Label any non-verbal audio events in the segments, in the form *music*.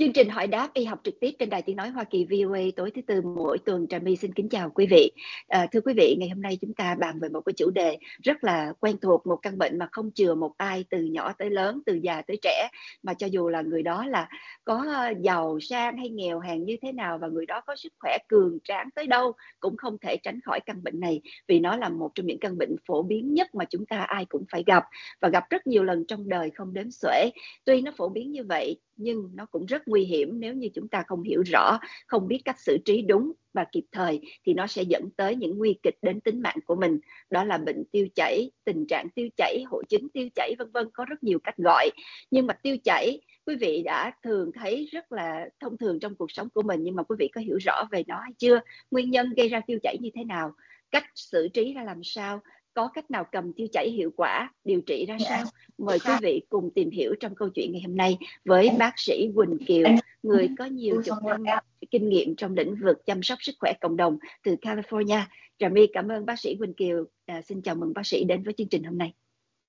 Chương trình hỏi đáp y học trực tiếp trên đài tiếng nói Hoa Kỳ VOA tối thứ tư mỗi tuần Trà My xin kính chào quý vị. À, thưa quý vị, ngày hôm nay chúng ta bàn về một cái chủ đề rất là quen thuộc, một căn bệnh mà không chừa một ai từ nhỏ tới lớn, từ già tới trẻ mà cho dù là người đó là có giàu sang hay nghèo hèn như thế nào và người đó có sức khỏe cường tráng tới đâu cũng không thể tránh khỏi căn bệnh này vì nó là một trong những căn bệnh phổ biến nhất mà chúng ta ai cũng phải gặp và gặp rất nhiều lần trong đời không đếm xuể. Tuy nó phổ biến như vậy nhưng nó cũng rất nguy hiểm nếu như chúng ta không hiểu rõ, không biết cách xử trí đúng và kịp thời thì nó sẽ dẫn tới những nguy kịch đến tính mạng của mình. Đó là bệnh tiêu chảy, tình trạng tiêu chảy, hội chứng tiêu chảy vân vân có rất nhiều cách gọi. Nhưng mà tiêu chảy quý vị đã thường thấy rất là thông thường trong cuộc sống của mình nhưng mà quý vị có hiểu rõ về nó hay chưa? Nguyên nhân gây ra tiêu chảy như thế nào? Cách xử trí ra làm sao? Có cách nào cầm tiêu chảy hiệu quả điều trị ra sao? Mời quý vị cùng tìm hiểu trong câu chuyện ngày hôm nay với bác sĩ Quỳnh Kiều người có nhiều chục năm kinh nghiệm trong lĩnh vực chăm sóc sức khỏe cộng đồng từ California. Trà My cảm ơn bác sĩ Quỳnh Kiều. À, xin chào mừng bác sĩ đến với chương trình hôm nay.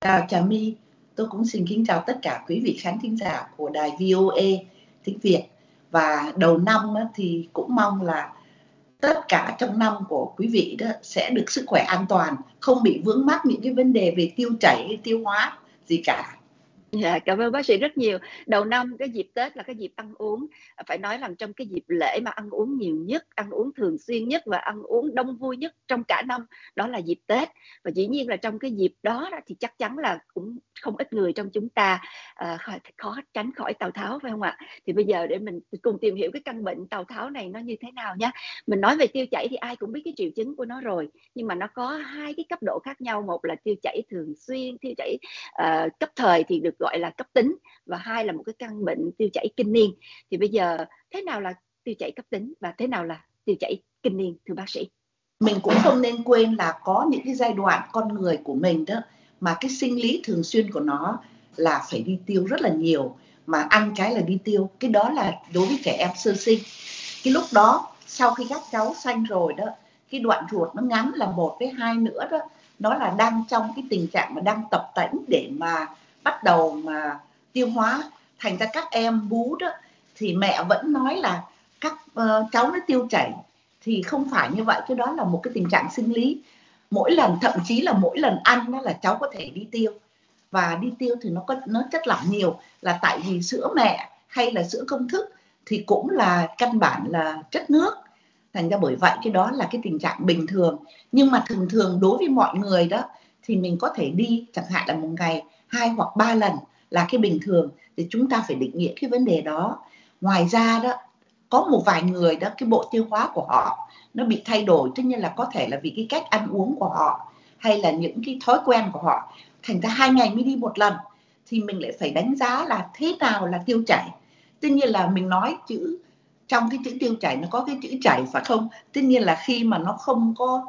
Chào Trà My. Tôi cũng xin kính chào tất cả quý vị khán thính giả của đài VOA tiếng Việt. Và đầu năm thì cũng mong là tất cả trong năm của quý vị đó sẽ được sức khỏe an toàn, không bị vướng mắc những cái vấn đề về tiêu chảy, tiêu hóa gì cả. Dạ, cảm ơn bác sĩ rất nhiều. Đầu năm cái dịp Tết là cái dịp ăn uống, phải nói là trong cái dịp lễ mà ăn uống nhiều nhất, ăn uống thường xuyên nhất và ăn uống đông vui nhất trong cả năm, đó là dịp Tết. Và dĩ nhiên là trong cái dịp đó, đó thì chắc chắn là cũng không ít người trong chúng ta uh, khó tránh khỏi tào tháo phải không ạ? Thì bây giờ để mình cùng tìm hiểu cái căn bệnh tào tháo này nó như thế nào nhé. Mình nói về tiêu chảy thì ai cũng biết cái triệu chứng của nó rồi, nhưng mà nó có hai cái cấp độ khác nhau, một là tiêu chảy thường xuyên, tiêu chảy uh, cấp thời thì được gọi là cấp tính và hai là một cái căn bệnh tiêu chảy kinh niên. Thì bây giờ thế nào là tiêu chảy cấp tính và thế nào là tiêu chảy kinh niên, thưa bác sĩ? Mình cũng không nên quên là có những cái giai đoạn con người của mình đó mà cái sinh lý thường xuyên của nó là phải đi tiêu rất là nhiều, mà ăn cái là đi tiêu. Cái đó là đối với trẻ em sơ sinh. Cái lúc đó, sau khi các cháu sanh rồi đó, cái đoạn ruột nó ngắn là một với hai nữa đó, nó là đang trong cái tình trạng mà đang tập tễnh để mà bắt đầu mà tiêu hóa thành ra các em bú đó thì mẹ vẫn nói là các uh, cháu nó tiêu chảy thì không phải như vậy cái đó là một cái tình trạng sinh lý. Mỗi lần thậm chí là mỗi lần ăn đó là cháu có thể đi tiêu. Và đi tiêu thì nó có nó chất lỏng nhiều là tại vì sữa mẹ hay là sữa công thức thì cũng là căn bản là chất nước. Thành ra bởi vậy cái đó là cái tình trạng bình thường. Nhưng mà thường thường đối với mọi người đó thì mình có thể đi chẳng hạn là một ngày hai hoặc ba lần là cái bình thường thì chúng ta phải định nghĩa cái vấn đề đó. Ngoài ra đó, có một vài người đó, cái bộ tiêu hóa của họ nó bị thay đổi, tất nhiên là có thể là vì cái cách ăn uống của họ hay là những cái thói quen của họ. Thành ra hai ngày mới đi một lần thì mình lại phải đánh giá là thế nào là tiêu chảy. Tất nhiên là mình nói chữ, trong cái chữ tiêu chảy nó có cái chữ chảy phải không? Tất nhiên là khi mà nó không có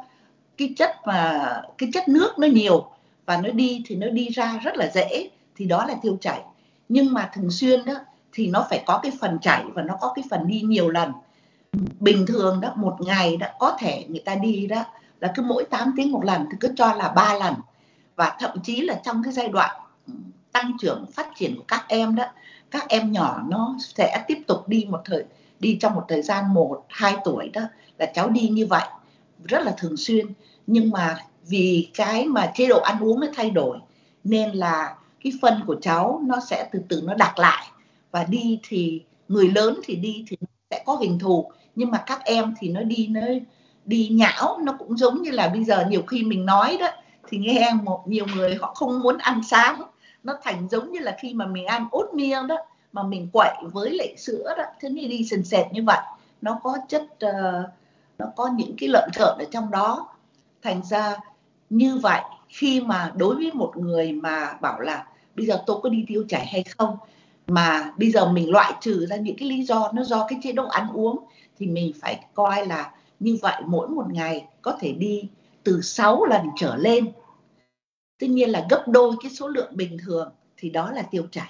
cái chất mà, cái chất nước nó nhiều và nó đi thì nó đi ra rất là dễ, thì đó là tiêu chảy. Nhưng mà thường xuyên đó, thì nó phải có cái phần chảy và nó có cái phần đi nhiều lần. Bình thường đó, một ngày đã có thể người ta đi đó là cứ mỗi 8 tiếng một lần, thì cứ cho là ba lần. Và thậm chí là trong cái giai đoạn ừ, tăng trưởng, phát triển của các em đó, các em nhỏ nó sẽ tiếp tục đi một thời, đi trong một thời gian một, hai tuổi đó là cháu đi như vậy, rất là thường xuyên. Nhưng mà vì cái mà chế độ ăn uống nó thay đổi nên là cái phân của cháu nó sẽ từ từ nó đặc lại. Và đi thì người lớn thì đi thì sẽ có hình thù nhưng mà các em thì nó đi nó đi nhão nó cũng giống như là bây giờ nhiều khi mình nói đó thì nghe một nhiều người họ không muốn ăn sáng. Nó thành giống như là khi mà mình ăn ốt miên đó mà mình quậy với lại sữa đó thế thì đi sền sệt như vậy. Nó có chất uh, nó có những cái lợn thợn ở trong đó. Thành ra như vậy khi mà đối với một người mà bảo là bây giờ tôi có đi tiêu chảy hay không mà bây giờ mình loại trừ ra những cái lý do nó do cái chế độ ăn uống thì mình phải coi là như vậy mỗi một ngày có thể đi từ 6 lần trở lên. Tất nhiên là gấp đôi cái số lượng bình thường thì đó là tiêu chảy.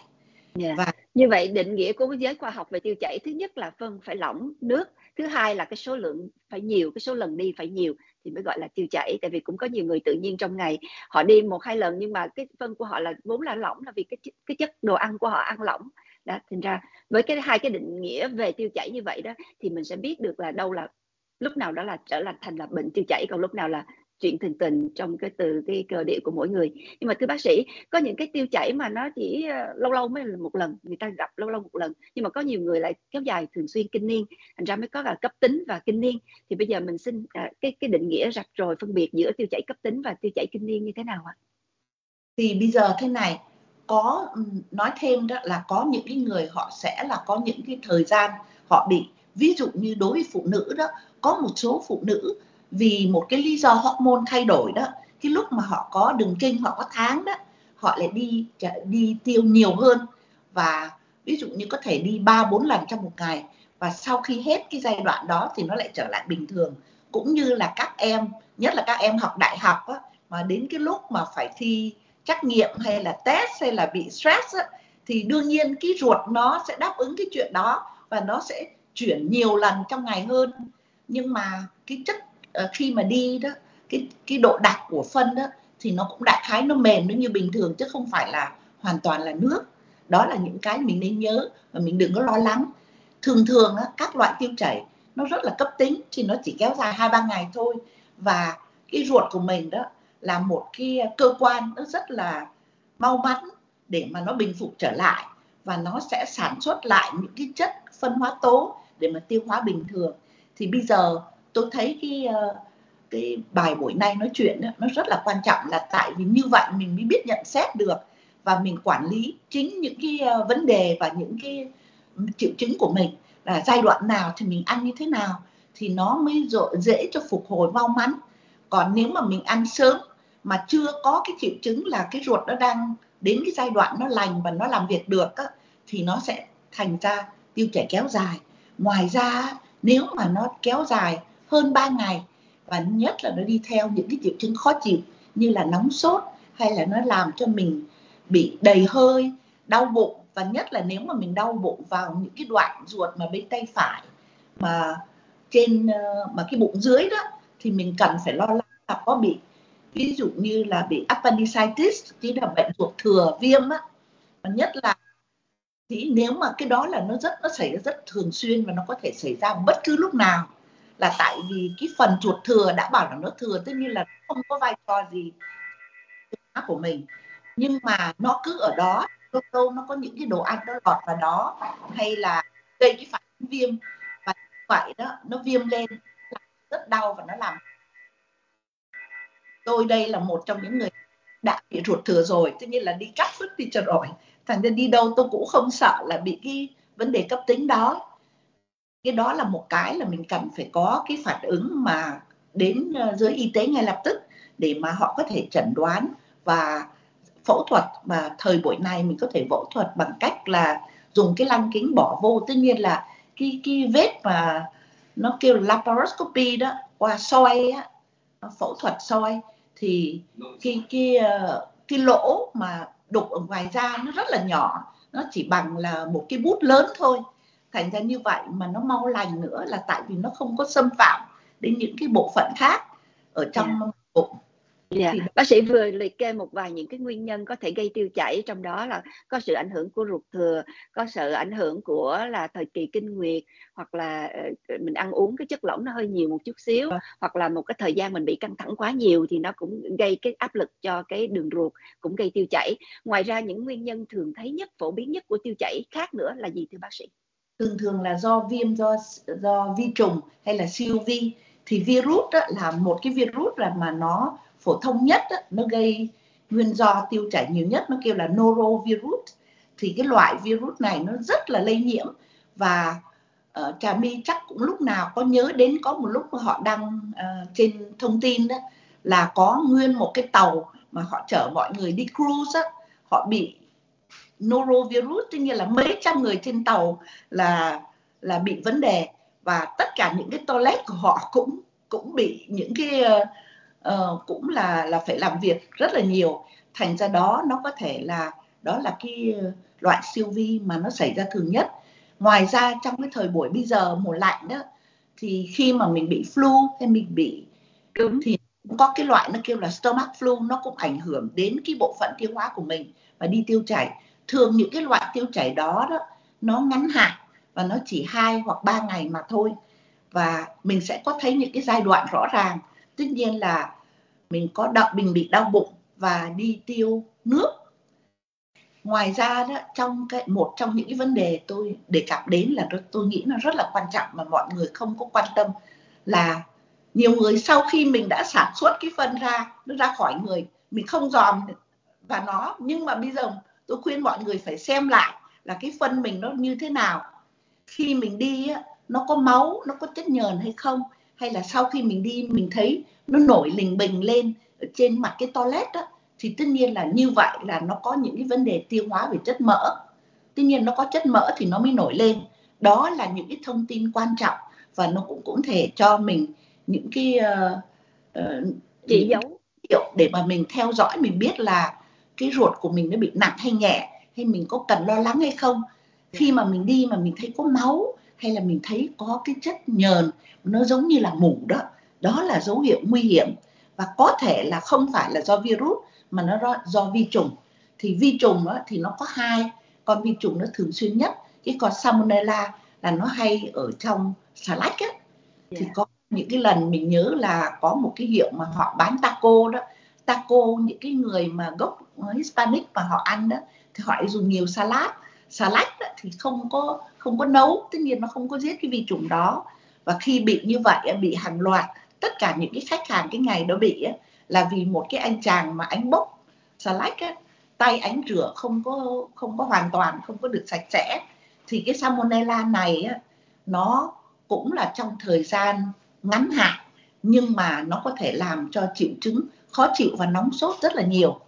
Yeah. và như vậy định nghĩa của giới khoa học về tiêu chảy thứ nhất là phân phải lỏng nước thứ hai là cái số lượng phải nhiều cái số lần đi phải nhiều thì mới gọi là tiêu chảy, tại vì cũng có nhiều người tự nhiên trong ngày họ đi một hai lần, nhưng mà cái phân của họ là vốn là lỏng là vì cái cái chất đồ ăn của họ ăn lỏng. Đó, thành ra với cái hai cái định nghĩa về tiêu chảy như vậy đó, thì mình sẽ biết được là đâu là, lúc nào đó là trở lại thành là bệnh tiêu chảy, còn lúc nào là chuyện tình tình trong cái từ cái cơ địa của mỗi người. Nhưng mà thưa bác sĩ có những cái tiêu chảy mà nó chỉ ờ, lâu lâu mới một lần người ta gặp lâu lâu một lần nhưng mà có nhiều người lại kéo dài thường xuyên kinh niên thành ra mới có là cấp tính và kinh niên. Thì bây giờ mình xin à, cái cái định nghĩa rạch rồi phân biệt giữa tiêu chảy cấp tính và tiêu chảy kinh niên như thế nào ạ? Thì bây giờ thế này có nói thêm đó là có những cái người họ sẽ là có những cái thời gian họ bị ví dụ như đối với phụ nữ đó có một số phụ nữ vì một cái lý do hormone thay đổi đó cái lúc mà họ có đường kinh họ có tháng đó họ lại đi đi tiêu nhiều hơn. Và ví dụ như có thể đi ba bốn lần trong một ngày và sau khi hết cái giai đoạn đó thì nó lại trở lại bình thường. Cũng như là các em nhất là các em học đại học á, mà đến cái lúc mà phải thi trắc nghiệm hay là test hay là bị stress á, thì đương nhiên cái ruột nó sẽ đáp ứng cái chuyện đó và nó sẽ chuyển nhiều lần trong ngày hơn. Nhưng mà cái chất Ờ, khi mà đi đó cái cái độ đặc của phân đó thì nó cũng đại khái nó mềm nó như bình thường chứ không phải là hoàn toàn là nước. Đó là những cái mình nên nhớ và mình đừng có lo lắng. Thường thường đó, các loại tiêu chảy nó rất là cấp tính thì nó chỉ kéo dài hai ba ngày thôi. Và cái ruột của mình đó là một cái cơ quan nó rất là mau mắn để mà nó bình phục trở lại và nó sẽ sản xuất lại những cái chất phân hóa tố để mà tiêu hóa bình thường. Thì bây giờ tôi thấy cái ờ, cái bài buổi nay nói chuyện đó, nó rất là quan trọng là tại vì như vậy mình mới biết nhận xét được và mình quản lý chính những cái ờ, vấn đề và những cái triệu chứng của mình. Là giai đoạn nào thì mình ăn như thế nào thì nó mới dễ cho phục hồi mau mắn. Còn nếu mà mình ăn sớm mà chưa có cái triệu chứng là cái ruột nó đang đến cái giai đoạn nó lành và nó làm việc được á, thì nó sẽ thành ra tiêu chảy kéo dài. Ngoài ra nếu mà nó kéo dài hơn 3 ngày và nhất là nó đi theo những cái triệu chứng khó chịu như là nóng sốt hay là nó làm cho mình bị đầy hơi, đau bụng. Và nhất là nếu mà mình đau bụng vào những cái đoạn ruột mà bên tay phải mà trên ờ, mà cái bụng dưới đó, thì mình cần phải lo lắng là có bị, ví dụ như là bị appendicitis tức là bệnh ruột thừa viêm á. Và nhất là thì nếu mà cái đó là nó rất, nó xảy ra rất thường xuyên và nó có thể xảy ra bất cứ lúc nào là tại vì cái phần chuột thừa đã bảo là nó thừa, tất nhiên là không có vai trò gì của mình. Nhưng mà nó cứ ở đó lâu lâu nó có những cái đồ ăn nó lọt vào đó, hay là gây cái phản ứng viêm. Và vậy đó, nó viêm lên rất đau và nó làm tôi đây là một trong những người đã bị ruột thừa rồi, tất nhiên là đi cắt phức đi cho rồi. Thành ra đi đâu tôi cũng không sợ là bị cái vấn đề cấp tính đó cái đó là một cái là mình cần phải có cái phản ứng mà đến dưới giới y tế ngay lập tức để mà họ có thể chẩn đoán và phẫu thuật. Mà thời buổi này mình có thể phẫu thuật bằng cách là dùng cái lăng kính bỏ vô. Tất nhiên là cái cái vết mà nó kêu laparoscopy đó, qua soi á phẫu thuật soi, thì cái cái ờ, cái lỗ mà đục ở ngoài da nó rất là nhỏ. Nó chỉ bằng là một cái bút lớn thôi thành ra như vậy mà nó mau lành nữa là tại vì nó không có xâm phạm đến những cái bộ phận khác ở trong yeah. Dạ. bụng Yeah. Dạ. Thì... Bác sĩ vừa liệt kê một vài những cái nguyên nhân có thể gây tiêu chảy trong đó là có sự ảnh hưởng của ruột thừa, có sự ảnh hưởng của là thời kỳ kinh nguyệt hoặc là uh, mình ăn uống cái chất lỏng nó hơi nhiều một chút xíu à. hoặc là một cái thời gian mình bị căng thẳng quá nhiều thì nó cũng gây cái áp lực cho cái đường ruột cũng gây tiêu chảy. Ngoài ra những nguyên nhân thường thấy nhất phổ biến nhất của tiêu chảy khác nữa là gì thưa bác sĩ? Thường thường là do viêm do do vi trùng hay là siêu vi. Thì virus đó là một cái virus là mà nó phổ thông nhất đó, nó gây nguyên do tiêu chảy nhiều nhất nó kêu là norovirus. Thì cái loại virus này nó rất là lây nhiễm và uh, trà my chắc cũng lúc nào có nhớ đến có một lúc mà họ đăng uh, trên thông tin đó là có nguyên một cái tàu mà họ chở mọi người đi cruise á họ bị norovirus tuy nhiên là mấy trăm người trên tàu là là bị vấn đề. Và tất cả những cái toilet của họ cũng cũng bị những cái uh, cũng là là phải làm việc rất là nhiều. Thành ra đó nó có thể là đó là cái loại siêu vi mà nó xảy ra thường nhất. Ngoài ra trong cái thời buổi bây giờ mùa lạnh đó thì khi mà mình bị flu hay mình bị cúm thì có cái loại nó kêu là stomach flu nó cũng ảnh hưởng đến cái bộ phận tiêu hóa của mình và đi tiêu chảy thường những cái loại tiêu chảy đó đó, nó ngắn hạn và nó chỉ hai hoặc ba ngày mà thôi. Và mình sẽ có thấy những cái giai đoạn rõ ràng. Tất nhiên là mình có đau, mình bị đau bụng và đi tiêu nước. Ngoài ra đó, trong cái, một trong những cái vấn đề tôi đề cập đến là tôi nghĩ nó rất là quan trọng mà mọi người không có quan tâm là nhiều người sau khi mình đã sản xuất cái phân ra, nó ra khỏi người, mình không dòm và nó. Nhưng mà bây giờ tôi khuyên mọi người phải xem lại là cái phân mình nó như thế nào. Khi mình đi á, nó có máu nó có chất nhờn hay không? Hay là sau khi mình đi mình thấy nó nổi lình bình lên ở trên mặt cái toilet á, thì tất nhiên là như vậy là nó có những cái vấn đề tiêu hóa về chất mỡ. Tuy nhiên nó có chất mỡ thì nó mới nổi lên. Đó là những cái thông tin quan trọng và nó cũng cũng thể cho mình những cái uh, uh, chỉ dấu. để mà mình theo dõi mình biết là cái ruột của mình nó bị nặng hay nhẹ hay mình có cần lo lắng hay không. Khi mà mình đi mà mình thấy có máu hay là mình thấy có cái chất nhờn nó giống như là mủ đó đó là dấu hiệu nguy hiểm. Và có thể là không phải là do virus mà nó do, do vi trùng. Thì vi trùng đó, thì nó có hai con vi trùng nó thường xuyên nhất cái con salmonella là nó hay ở trong xà lách á. Thì dạ. có những cái lần mình nhớ là có một cái hiệu mà họ bán taco đó taco những cái người mà gốc ờ, Hispanic mà họ ăn đó thì họ dùng nhiều salad. Salad đó, thì không có không có nấu tất nhiên nó không có giết cái vi trùng đó. Và khi bị như vậy bị hàng loạt tất cả những cái khách hàng cái ngày đó bị là vì một cái anh chàng mà anh bốc xà lách á, tay anh rửa không có không có hoàn toàn không có được sạch sẽ. Thì cái salmonella này á, nó cũng là trong thời gian ngắn hạn nhưng mà nó có thể làm cho triệu chứng khó chịu và nóng sốt rất là nhiều.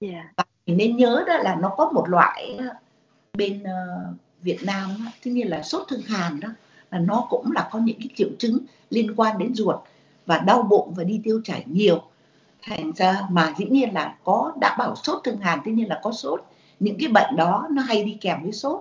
Yeah. Và mình nên nhớ đó là nó có một loại bên uh, Việt Nam tất nhiên là sốt thương hàn đó là nó cũng là có những cái triệu chứng liên quan đến ruột và đau bụng và đi tiêu chảy nhiều. Thành ra mà dĩ nhiên là có đã bảo sốt thương hàn tất nhiên là có sốt. Những cái bệnh đó nó hay đi kèm với sốt.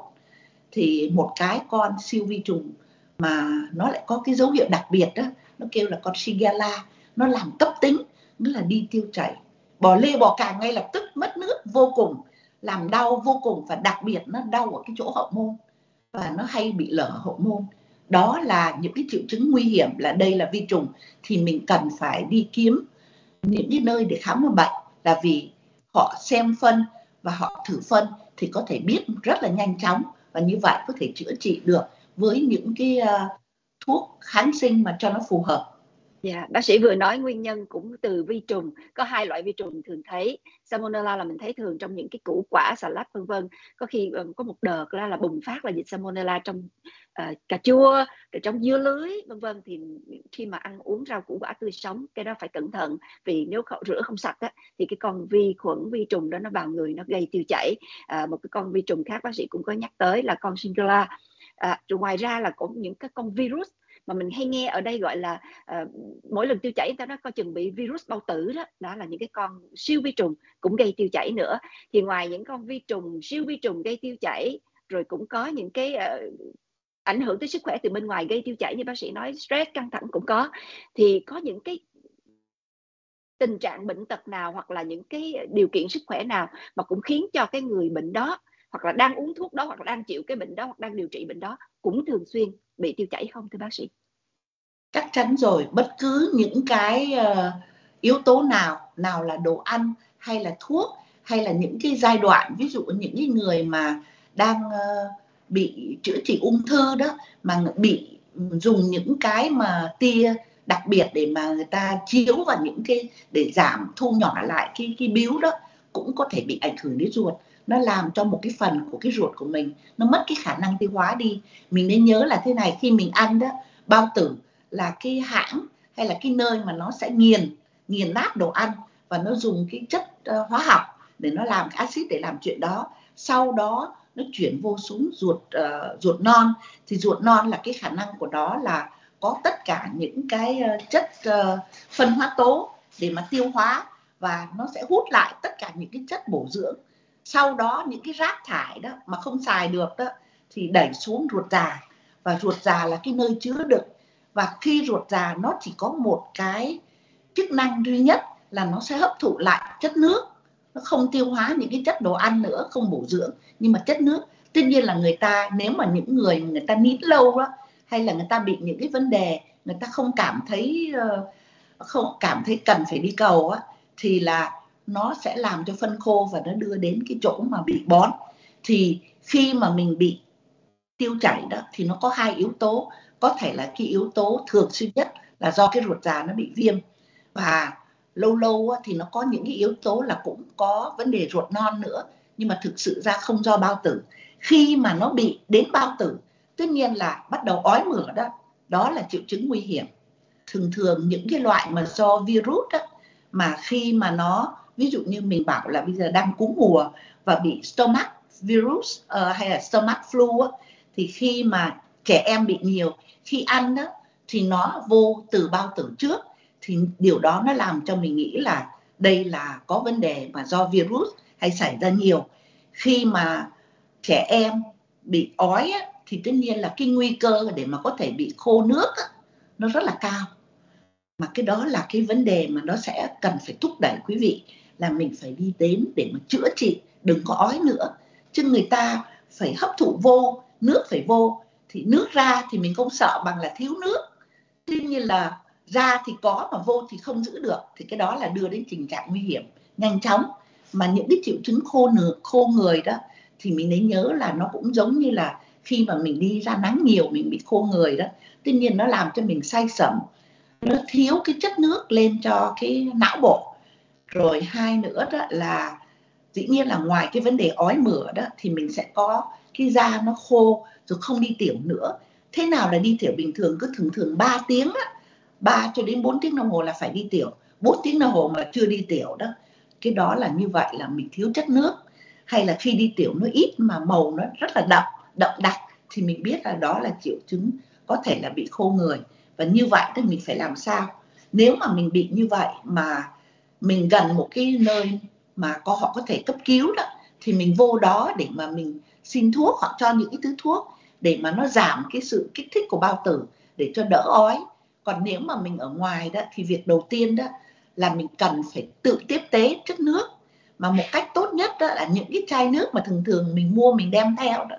Thì một cái con siêu vi trùng mà nó lại có cái dấu hiệu đặc biệt đó nó kêu là con Shigella nó làm cấp tính nó là đi tiêu chảy. Bỏ lê bỏ càng ngay lập tức mất nước vô cùng, làm đau vô cùng và đặc biệt nó đau ở cái chỗ hậu môn và nó hay bị lở hậu môn. Đó là những cái triệu chứng nguy hiểm là đây là vi trùng thì mình cần phải đi kiếm những cái nơi để khám bệnh. Là vì họ xem phân và họ thử phân thì có thể biết rất là nhanh chóng và như vậy có thể chữa trị được với những cái ờ, thuốc kháng sinh mà cho nó phù hợp. Dạ, bác sĩ vừa nói nguyên nhân cũng từ vi trùng, có hai loại vi trùng thường thấy. Salmonella là mình thấy thường trong những cái củ quả, xà lách vân vân. Có khi um, có một đợt là, là bùng phát là dịch Salmonella trong uh, cà chua, rồi trong dưa lưới vân vân thì khi mà ăn uống rau củ quả tươi sống cái đó phải cẩn thận vì nếu không, rửa không sạch á, thì cái con vi khuẩn vi trùng đó nó vào người nó gây tiêu chảy. Uh, một cái con vi trùng khác bác sĩ cũng có nhắc tới là con Shigella. À, rồi ngoài ra là cũng những cái con virus mà mình hay nghe ở đây gọi là uh, mỗi lần tiêu chảy người ta nó coi chừng bị virus bao tử đó đó là những cái con siêu vi trùng cũng gây tiêu chảy nữa. Thì ngoài những con vi trùng siêu vi trùng gây tiêu chảy rồi cũng có những cái uh, ảnh hưởng tới sức khỏe từ bên ngoài gây tiêu chảy như bác sĩ nói stress căng thẳng cũng có. Thì có những cái tình trạng bệnh tật nào hoặc là những cái điều kiện sức khỏe nào mà cũng khiến cho cái người bệnh đó hoặc là đang uống thuốc đó hoặc là đang chịu cái bệnh đó hoặc đang điều trị bệnh đó cũng thường xuyên bị tiêu chảy không thưa bác sĩ? Chắc chắn rồi. Bất cứ những cái uh, yếu tố nào nào là đồ ăn hay là thuốc hay là những cái giai đoạn ví dụ những cái người mà đang uh, bị chữa trị ung thư đó mà bị dùng những cái mà tia đặc biệt để mà người ta chiếu vào những cái để giảm thu nhỏ lại cái cái biếu đó cũng có thể bị ảnh hưởng đến ruột. Nó làm cho một cái phần của cái ruột của mình nó mất cái khả năng tiêu hóa đi. Mình nên nhớ là thế này khi mình ăn đó bao tử là cái hãng hay là cái nơi mà nó sẽ nghiền nghiền nát đồ ăn và nó dùng cái chất uh, hóa học để nó làm cái axit để làm chuyện đó. Sau đó nó chuyển vô xuống ruột uh, ruột non. Thì ruột non là cái khả năng của nó là có tất cả những cái uh, chất uh, phân hóa tố để mà tiêu hóa và nó sẽ hút lại tất cả những cái chất bổ dưỡng. Sau đó những cái rác thải đó mà không xài được đó thì đẩy xuống ruột già và ruột già là cái nơi chứa đựng và khi ruột già nó chỉ có một cái chức năng duy nhất là nó sẽ hấp thụ lại chất nước. Nó không tiêu hóa những cái chất đồ ăn nữa, không bổ dưỡng. Nhưng mà chất nước, tất nhiên là người ta, nếu mà những người người ta nít lâu đó, hay là người ta bị những cái vấn đề, người ta không cảm thấy ờ, không cảm thấy cần phải đi cầu á, thì là nó sẽ làm cho phân khô và nó đưa đến cái chỗ mà bị bón. Thì khi mà mình bị tiêu chảy đó, thì nó có hai yếu tố có thể là cái yếu tố thường xuyên nhất là do cái ruột già nó bị viêm. Và lâu lâu thì nó có những cái yếu tố là cũng có vấn đề ruột non nữa nhưng mà thực sự ra không do bao tử. Khi mà nó bị đến bao tử tất nhiên là bắt đầu ói mửa đó đó là triệu chứng nguy hiểm. Thường thường những cái loại mà do virus đó, mà khi mà nó ví dụ như mình bảo là bây giờ đang cúm mùa và bị stomach virus uh, hay là stomach flu á, thì khi mà trẻ em bị nhiều khi ăn đó thì nó vô từ bao tử trước. Thì điều đó nó làm cho mình nghĩ là đây là có vấn đề mà do virus hay xảy ra nhiều. Khi mà trẻ em bị ói á, thì tất nhiên là cái nguy cơ để mà có thể bị khô nước á, nó rất là cao. Mà cái đó là cái vấn đề mà nó sẽ cần phải thúc đẩy quý vị là mình phải đi đến để mà chữa trị đừng có ói nữa. Chứ người ta phải hấp thụ vô nước phải vô thì nước ra thì mình không sợ bằng là thiếu nước. Tuy nhiên là ra thì có mà vô thì không giữ được. Thì cái đó là đưa đến tình trạng nguy hiểm, nhanh chóng. Mà những cái triệu chứng khô nửa khô người đó thì mình nên nhớ là nó cũng giống như là khi mà mình đi ra nắng nhiều, mình bị khô người đó. Tuy nhiên nó làm cho mình say sẩm, nó thiếu cái chất nước lên cho cái não bộ. Rồi hai nữa đó là dĩ nhiên là ngoài cái vấn đề ói mửa đó thì mình sẽ có cái da nó khô rồi không đi tiểu nữa. Thế nào là đi tiểu? Bình thường cứ thường thường 3 tiếng á. 3 cho đến 4 tiếng đồng hồ là phải đi tiểu. 4 tiếng đồng hồ mà chưa đi tiểu đó. Cái đó là như vậy là mình thiếu chất nước. Hay là khi đi tiểu nó ít mà màu nó rất là đậm đậm đặc thì mình biết là đó là triệu chứng có thể là bị khô người. Và như vậy thì mình phải làm sao? Nếu mà mình bị như vậy mà mình gần một cái nơi mà có, họ có thể cấp cứu đó, thì mình vô đó để mà mình xin thuốc họ cho những cái thứ thuốc để mà nó giảm cái sự kích thích của bao tử để cho đỡ ói. Còn nếu mà mình ở ngoài đó, thì việc đầu tiên đó là mình cần phải tự tiếp tế chất nước. Mà một cách tốt nhất đó là những cái chai nước mà thường thường mình mua, mình đem theo đó,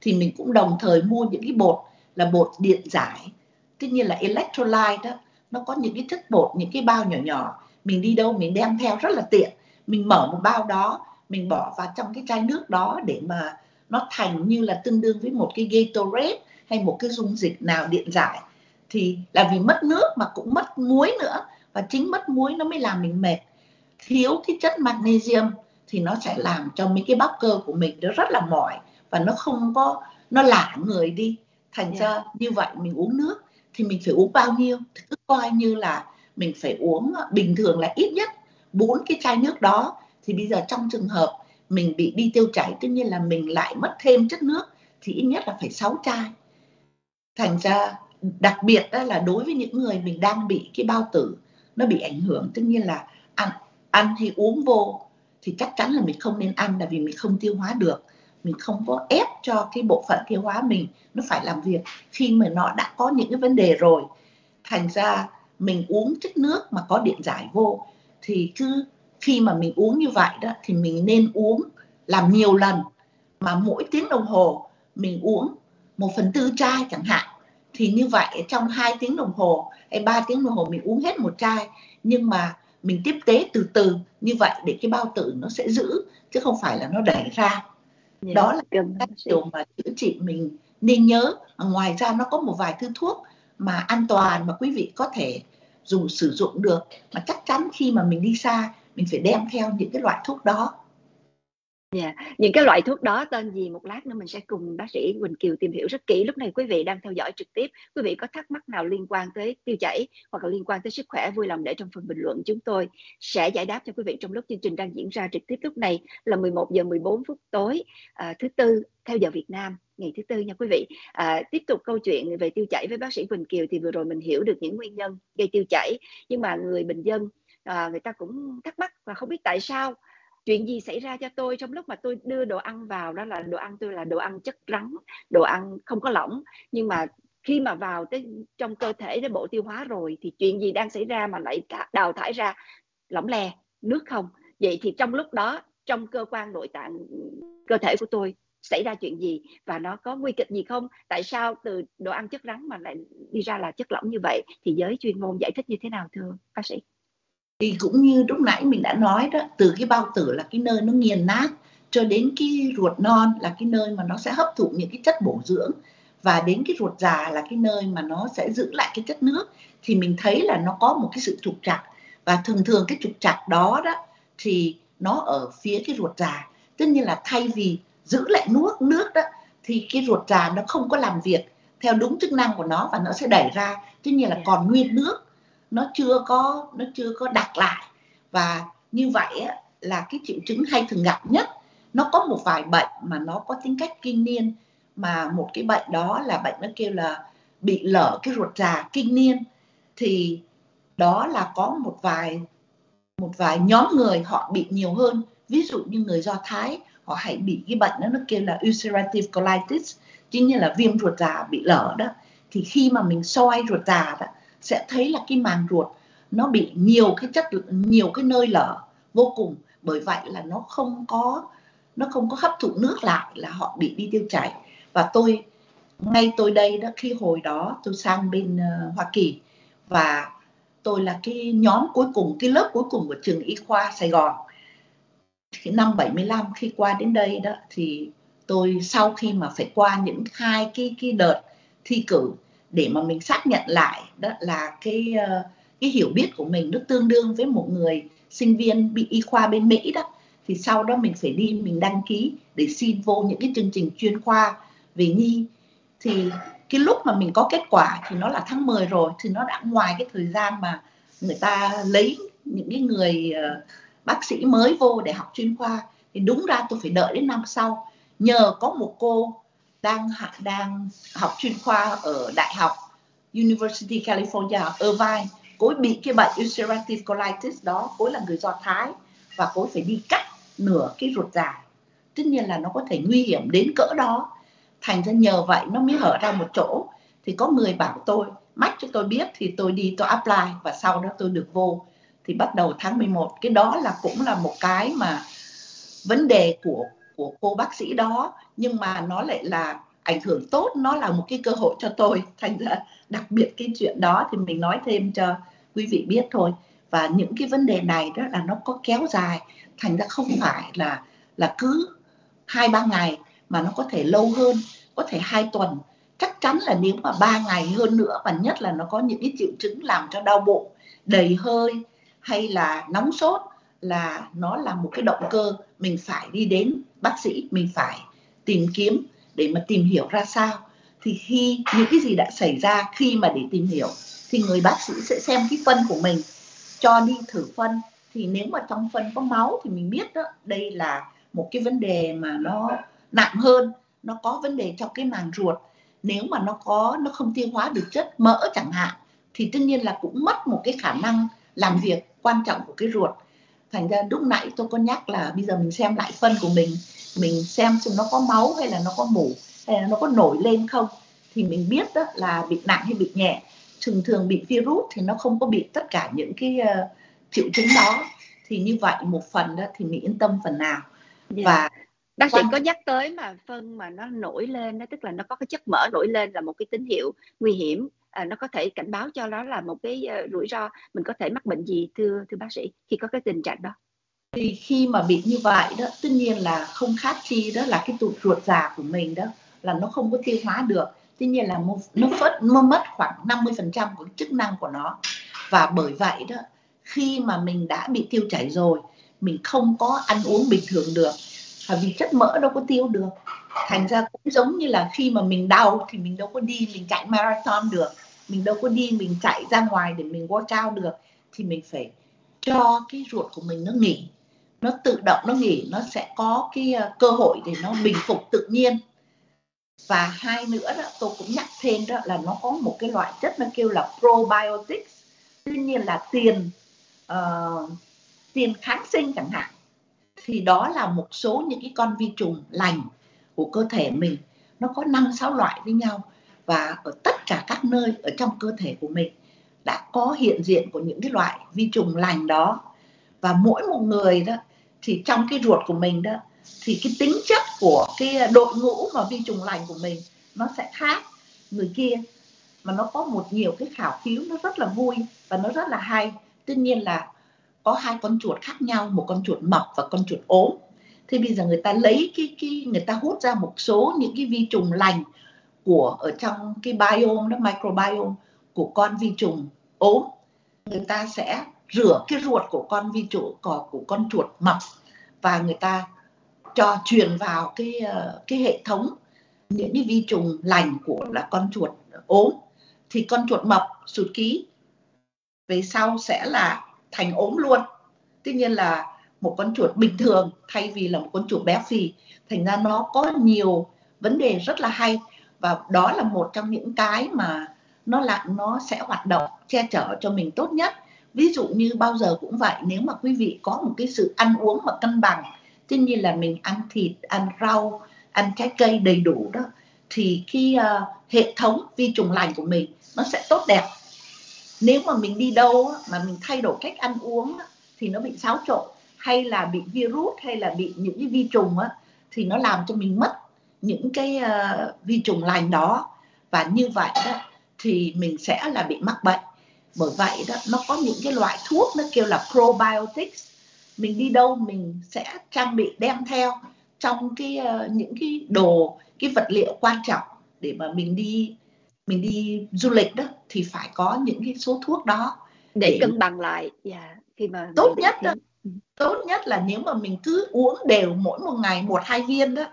thì mình cũng đồng thời mua những cái bột là bột điện giải. Tất nhiên là electrolyte đó, nó có những cái chất bột, những cái bao nhỏ nhỏ, mình đi đâu mình đem theo rất là tiện. Mình mở một bao đó, mình bỏ vào trong cái chai nước đó để mà nó thành như là tương đương với một cái Gatorade hay một cái dung dịch nào điện giải. Thì là vì mất nước mà cũng mất muối nữa và chính mất muối nó mới làm mình mệt. Thiếu cái chất magnesium thì nó sẽ làm cho mấy cái bắp cơ của mình nó rất là mỏi và nó không có nó lả người đi. Thành yeah. ra như vậy mình uống nước thì mình phải uống bao nhiêu thì cứ coi như là mình phải uống bình thường là ít nhất bốn cái chai nước đó. Thì bây giờ trong trường hợp mình bị đi tiêu chảy tất nhiên là mình lại mất thêm chất nước, thì ít nhất là phải 6 chai. Thành ra, đặc biệt đó là đối với những người mình đang bị cái bao tử, nó bị ảnh hưởng, tất nhiên là ăn ăn hay uống vô, thì chắc chắn là mình không nên ăn là vì mình không tiêu hóa được. Mình không có ép cho cái bộ phận tiêu hóa mình nó phải làm việc khi mà nó đã có những cái vấn đề rồi. Thành ra, mình uống chất nước mà có điện giải vô, thì cứ khi mà mình uống như vậy đó thì mình nên uống làm nhiều lần. Mà mỗi tiếng đồng hồ mình uống một phần tư chai chẳng hạn thì như vậy trong 2 tiếng đồng hồ hay 3 tiếng đồng hồ mình uống hết một chai nhưng mà mình tiếp tế từ từ như vậy để cái bao tử nó sẽ giữ chứ không phải là nó đẩy ra. Yeah, dạ, đó là các điều mà chữa trị mình nên nhớ. Ngoài ra nó có một vài thứ thuốc mà an toàn mà quý vị có thể dùng sử dụng được mà chắc chắn khi mà mình đi xa mình phải đem theo những cái loại thuốc đó Dạ, yeah. những cái loại thuốc đó tên gì một lát nữa mình sẽ cùng bác sĩ Quỳnh Kiều tìm hiểu rất kỹ. Lúc này quý vị đang theo dõi trực tiếp, quý vị có thắc mắc nào liên quan tới tiêu chảy hoặc là liên quan tới sức khỏe vui lòng để trong phần bình luận chúng tôi sẽ giải đáp cho quý vị trong lúc chương trình đang diễn ra trực tiếp lúc này là 11 giờ 14 phút tối à, thứ tư theo giờ Việt Nam ngày thứ tư nha quý vị. À, tiếp tục câu chuyện về tiêu chảy với bác sĩ Quỳnh Kiều thì vừa rồi mình hiểu được những nguyên nhân gây tiêu chảy nhưng mà người bình dân à, người ta cũng thắc mắc và không biết tại sao chuyện gì xảy ra cho tôi trong lúc mà tôi đưa đồ ăn vào. Đó là đồ ăn tôi là đồ ăn chất rắn đồ ăn không có lỏng. Nhưng mà khi mà vào tới trong cơ thể đến bộ tiêu hóa rồi thì chuyện gì đang xảy ra mà lại đào thải ra lỏng lè nước không? Vậy thì trong lúc đó trong cơ quan nội tạng cơ thể của tôi xảy ra chuyện gì và nó có nguy kịch gì không? Tại sao từ đồ ăn chất rắn mà lại đi ra là chất lỏng như vậy? Thì giới chuyên môn giải thích như thế nào thưa bác sĩ? Thì cũng như lúc nãy mình đã nói đó từ cái bao tử là cái nơi nó nghiền nát cho đến cái ruột non là cái nơi mà nó sẽ hấp thụ những cái chất bổ dưỡng và đến cái ruột già là cái nơi mà nó sẽ giữ lại cái chất nước thì mình thấy là nó có một cái sự trục trặc. Và thường thường cái trục trặc đó đó thì nó ở phía cái ruột già. Tất nhiên là thay vì giữ lại nước nước đó thì cái ruột già nó không có làm việc theo đúng chức năng của nó và nó sẽ đẩy ra. Tất nhiên là dạ. còn nguyên nước nó chưa có nó chưa có đặt lại. Và như vậy á, là cái triệu chứng hay thường gặp nhất nó có một vài bệnh mà nó có tính cách kinh niên mà một cái bệnh đó là bệnh nó kêu là bị lở cái ruột già kinh niên. Thì đó là có một vài một vài nhóm người họ bị nhiều hơn. Ví dụ như người do thái họ hay bị cái bệnh đó nó kêu là ulcerative colitis chính như là viêm ruột già bị lở đó. Thì khi mà mình soi ruột già đó sẽ thấy là cái màng ruột nó bị nhiều cái chất nhiều cái nơi lở vô cùng. Bởi vậy là nó không có nó không có hấp thụ nước lại là họ bị đi tiêu chảy. Và tôi ngay tôi đây đó khi hồi đó tôi sang bên uh, Hoa Kỳ. Và tôi là cái nhóm cuối cùng cái lớp cuối cùng của trường y khoa Sài Gòn. Thì năm 75 khi qua đến đây đó thì tôi sau khi mà phải qua những hai cái cái đợt thi cử để mà mình xác nhận lại, đó là cái ờ, cái hiểu biết của mình nó tương đương với một người sinh viên bị y khoa bên Mỹ đó. Thì sau đó mình phải đi, mình đăng ký để xin vô những cái chương trình chuyên khoa về nhi. Thì cái lúc mà mình có kết quả thì nó là tháng 10 rồi, thì nó đã ngoài cái thời gian mà người ta lấy những cái người ờ, bác sĩ mới vô để học chuyên khoa. Thì đúng ra tôi phải đợi đến năm sau. Nhờ có một cô đang đang học chuyên khoa ở đại học University California, Irvine. Cô ấy bị cái bệnh ulcerative colitis đó cô ấy là người do thái và cô ấy phải đi cắt nửa cái ruột già tất nhiên là nó có thể nguy hiểm đến cỡ đó. Thành ra nhờ vậy nó mới hở ra một chỗ. Thì có người bảo tôi, mách cho tôi biết thì tôi đi, tôi apply và sau đó tôi được vô. Thì bắt đầu tháng 11 cái đó là cũng là một cái mà vấn đề của của cô bác sĩ đó, nhưng mà nó lại là ảnh hưởng tốt, nó là một cái cơ hội cho tôi. Thành ra đặc biệt cái chuyện đó thì mình nói thêm cho quý vị biết thôi. Và những cái vấn đề này đó là nó có kéo dài. Thành ra không phải là là cứ hai, ba ngày mà nó có thể lâu hơn, có thể hai tuần. Chắc chắn là nếu mà ba ngày hơn nữa và nhất là nó có những cái triệu chứng làm cho đau bụng, đầy hơi hay là nóng sốt là nó là một cái động cơ, mình phải đi đến bác sĩ, mình phải tìm kiếm để mà tìm hiểu ra sao. Thì khi những cái gì đã xảy ra khi mà để tìm hiểu, thì người bác sĩ sẽ xem cái phân của mình, cho đi thử phân. Thì nếu mà trong phân có máu thì mình biết đó, đây là một cái vấn đề mà nó nặng hơn, nó có vấn đề trong cái màng ruột. Nếu mà nó có, nó không tiêu hóa được chất mỡ chẳng hạn, thì tất nhiên là cũng mất một cái khả năng làm việc quan trọng của cái ruột thành ra lúc nãy tôi có nhắc là bây giờ mình xem lại phân của mình mình xem xem nó có máu hay là nó có mủ hay là nó có nổi lên không thì mình biết đó là bị nặng hay bị nhẹ thường thường bị virus thì nó không có bị tất cả những cái uh, triệu chứng đó thì như vậy một phần đó thì mình yên tâm phần nào yeah. Dạ. và bác sĩ có nhắc tới mà phân mà nó nổi lên đó tức là nó có cái chất mỡ nổi lên là một cái tín hiệu nguy hiểm à, nó có thể cảnh báo cho nó là một cái uh, rủi ro mình có thể mắc bệnh gì thưa thưa bác sĩ khi có cái tình trạng đó? Thì khi mà bị như vậy đó tất nhiên là không khác chi đó là cái tụt ruột già của mình đó là nó không có tiêu hóa được. Tuy nhiên là nó mất nó mất khoảng 50% của chức năng của nó. Và bởi vậy đó khi mà mình đã bị tiêu chảy rồi mình không có ăn uống bình thường được vì chất mỡ đâu có tiêu được thành ra cũng giống như là khi mà mình đau thì mình đâu có đi mình chạy marathon được. Mình đâu có đi mình chạy ra ngoài để mình work out được. Thì mình phải cho cái ruột của mình nó nghỉ. Nó tự động nó nghỉ nó sẽ có cái ờ, cơ hội để nó bình phục tự nhiên. Và hai nữa đó tôi cũng nhắc thêm đó là nó có một cái loại chất nó kêu là probiotics. Tuy nhiên là tiền uh, tiền kháng sinh chẳng hạn. Thì đó là một số những cái con vi trùng lành của cơ thể mình, nó có năm, sáu loại với nhau. Và ở tất cả các nơi ở trong cơ thể của mình đã có hiện diện của những cái loại vi trùng lành đó. Và mỗi một người đó, thì trong cái ruột của mình đó, thì cái tính chất của cái đội ngũ mà vi trùng lành của mình nó sẽ khác người kia. Mà nó có một nhiều cái khảo cứu, nó rất là vui và nó rất là hay. Tuy nhiên là có hai con chuột khác nhau, một con chuột mập và con chuột ốm thế bây giờ người ta lấy cái cái người ta hút ra một số những cái vi trùng lành của ở trong cái biome đó microbiome của con vi trùng ốm. Người ta sẽ rửa cái ruột của con vi trùng của, của con chuột mập và người ta cho truyền vào cái ờ, cái hệ thống những cái vi trùng lành của là con chuột ốm. Thì con chuột mập sụt ký về sau sẽ là thành ốm luôn. Tuy nhiên là một con chuột bình thường thay vì là một con chuột béo phì. Thành ra nó có nhiều vấn đề rất là hay và đó là một trong những cái mà nó là nó sẽ hoạt động che chở cho mình tốt nhất. Ví dụ như bao giờ cũng vậy nếu mà quý vị có một cái sự ăn uống mà cân bằng tuy nhiên là mình ăn thịt ăn rau ăn trái cây đầy đủ đó thì khi uh, hệ thống vi trùng lành của mình nó sẽ tốt đẹp. Nếu mà mình đi đâu mà mình thay đổi cách ăn uống thì nó bị xáo trộn hay là bị virus hay là bị những cái vi trùng á, thì nó làm cho mình mất những cái uh, vi trùng lành đó. Và như vậy đó thì mình sẽ là bị mắc bệnh. Bởi vậy đó nó có những cái loại thuốc nó kêu là probiotics. Mình đi đâu mình sẽ trang bị đem theo trong cái uh, những cái đồ cái vật liệu quan trọng để mà mình đi mình đi du lịch đó thì phải có những cái số thuốc đó để, để cân bằng lại. Yeah, dạ, khi mà tốt nhất đó. Tốt nhất là nếu mà mình cứ uống đều mỗi một ngày một hai viên đó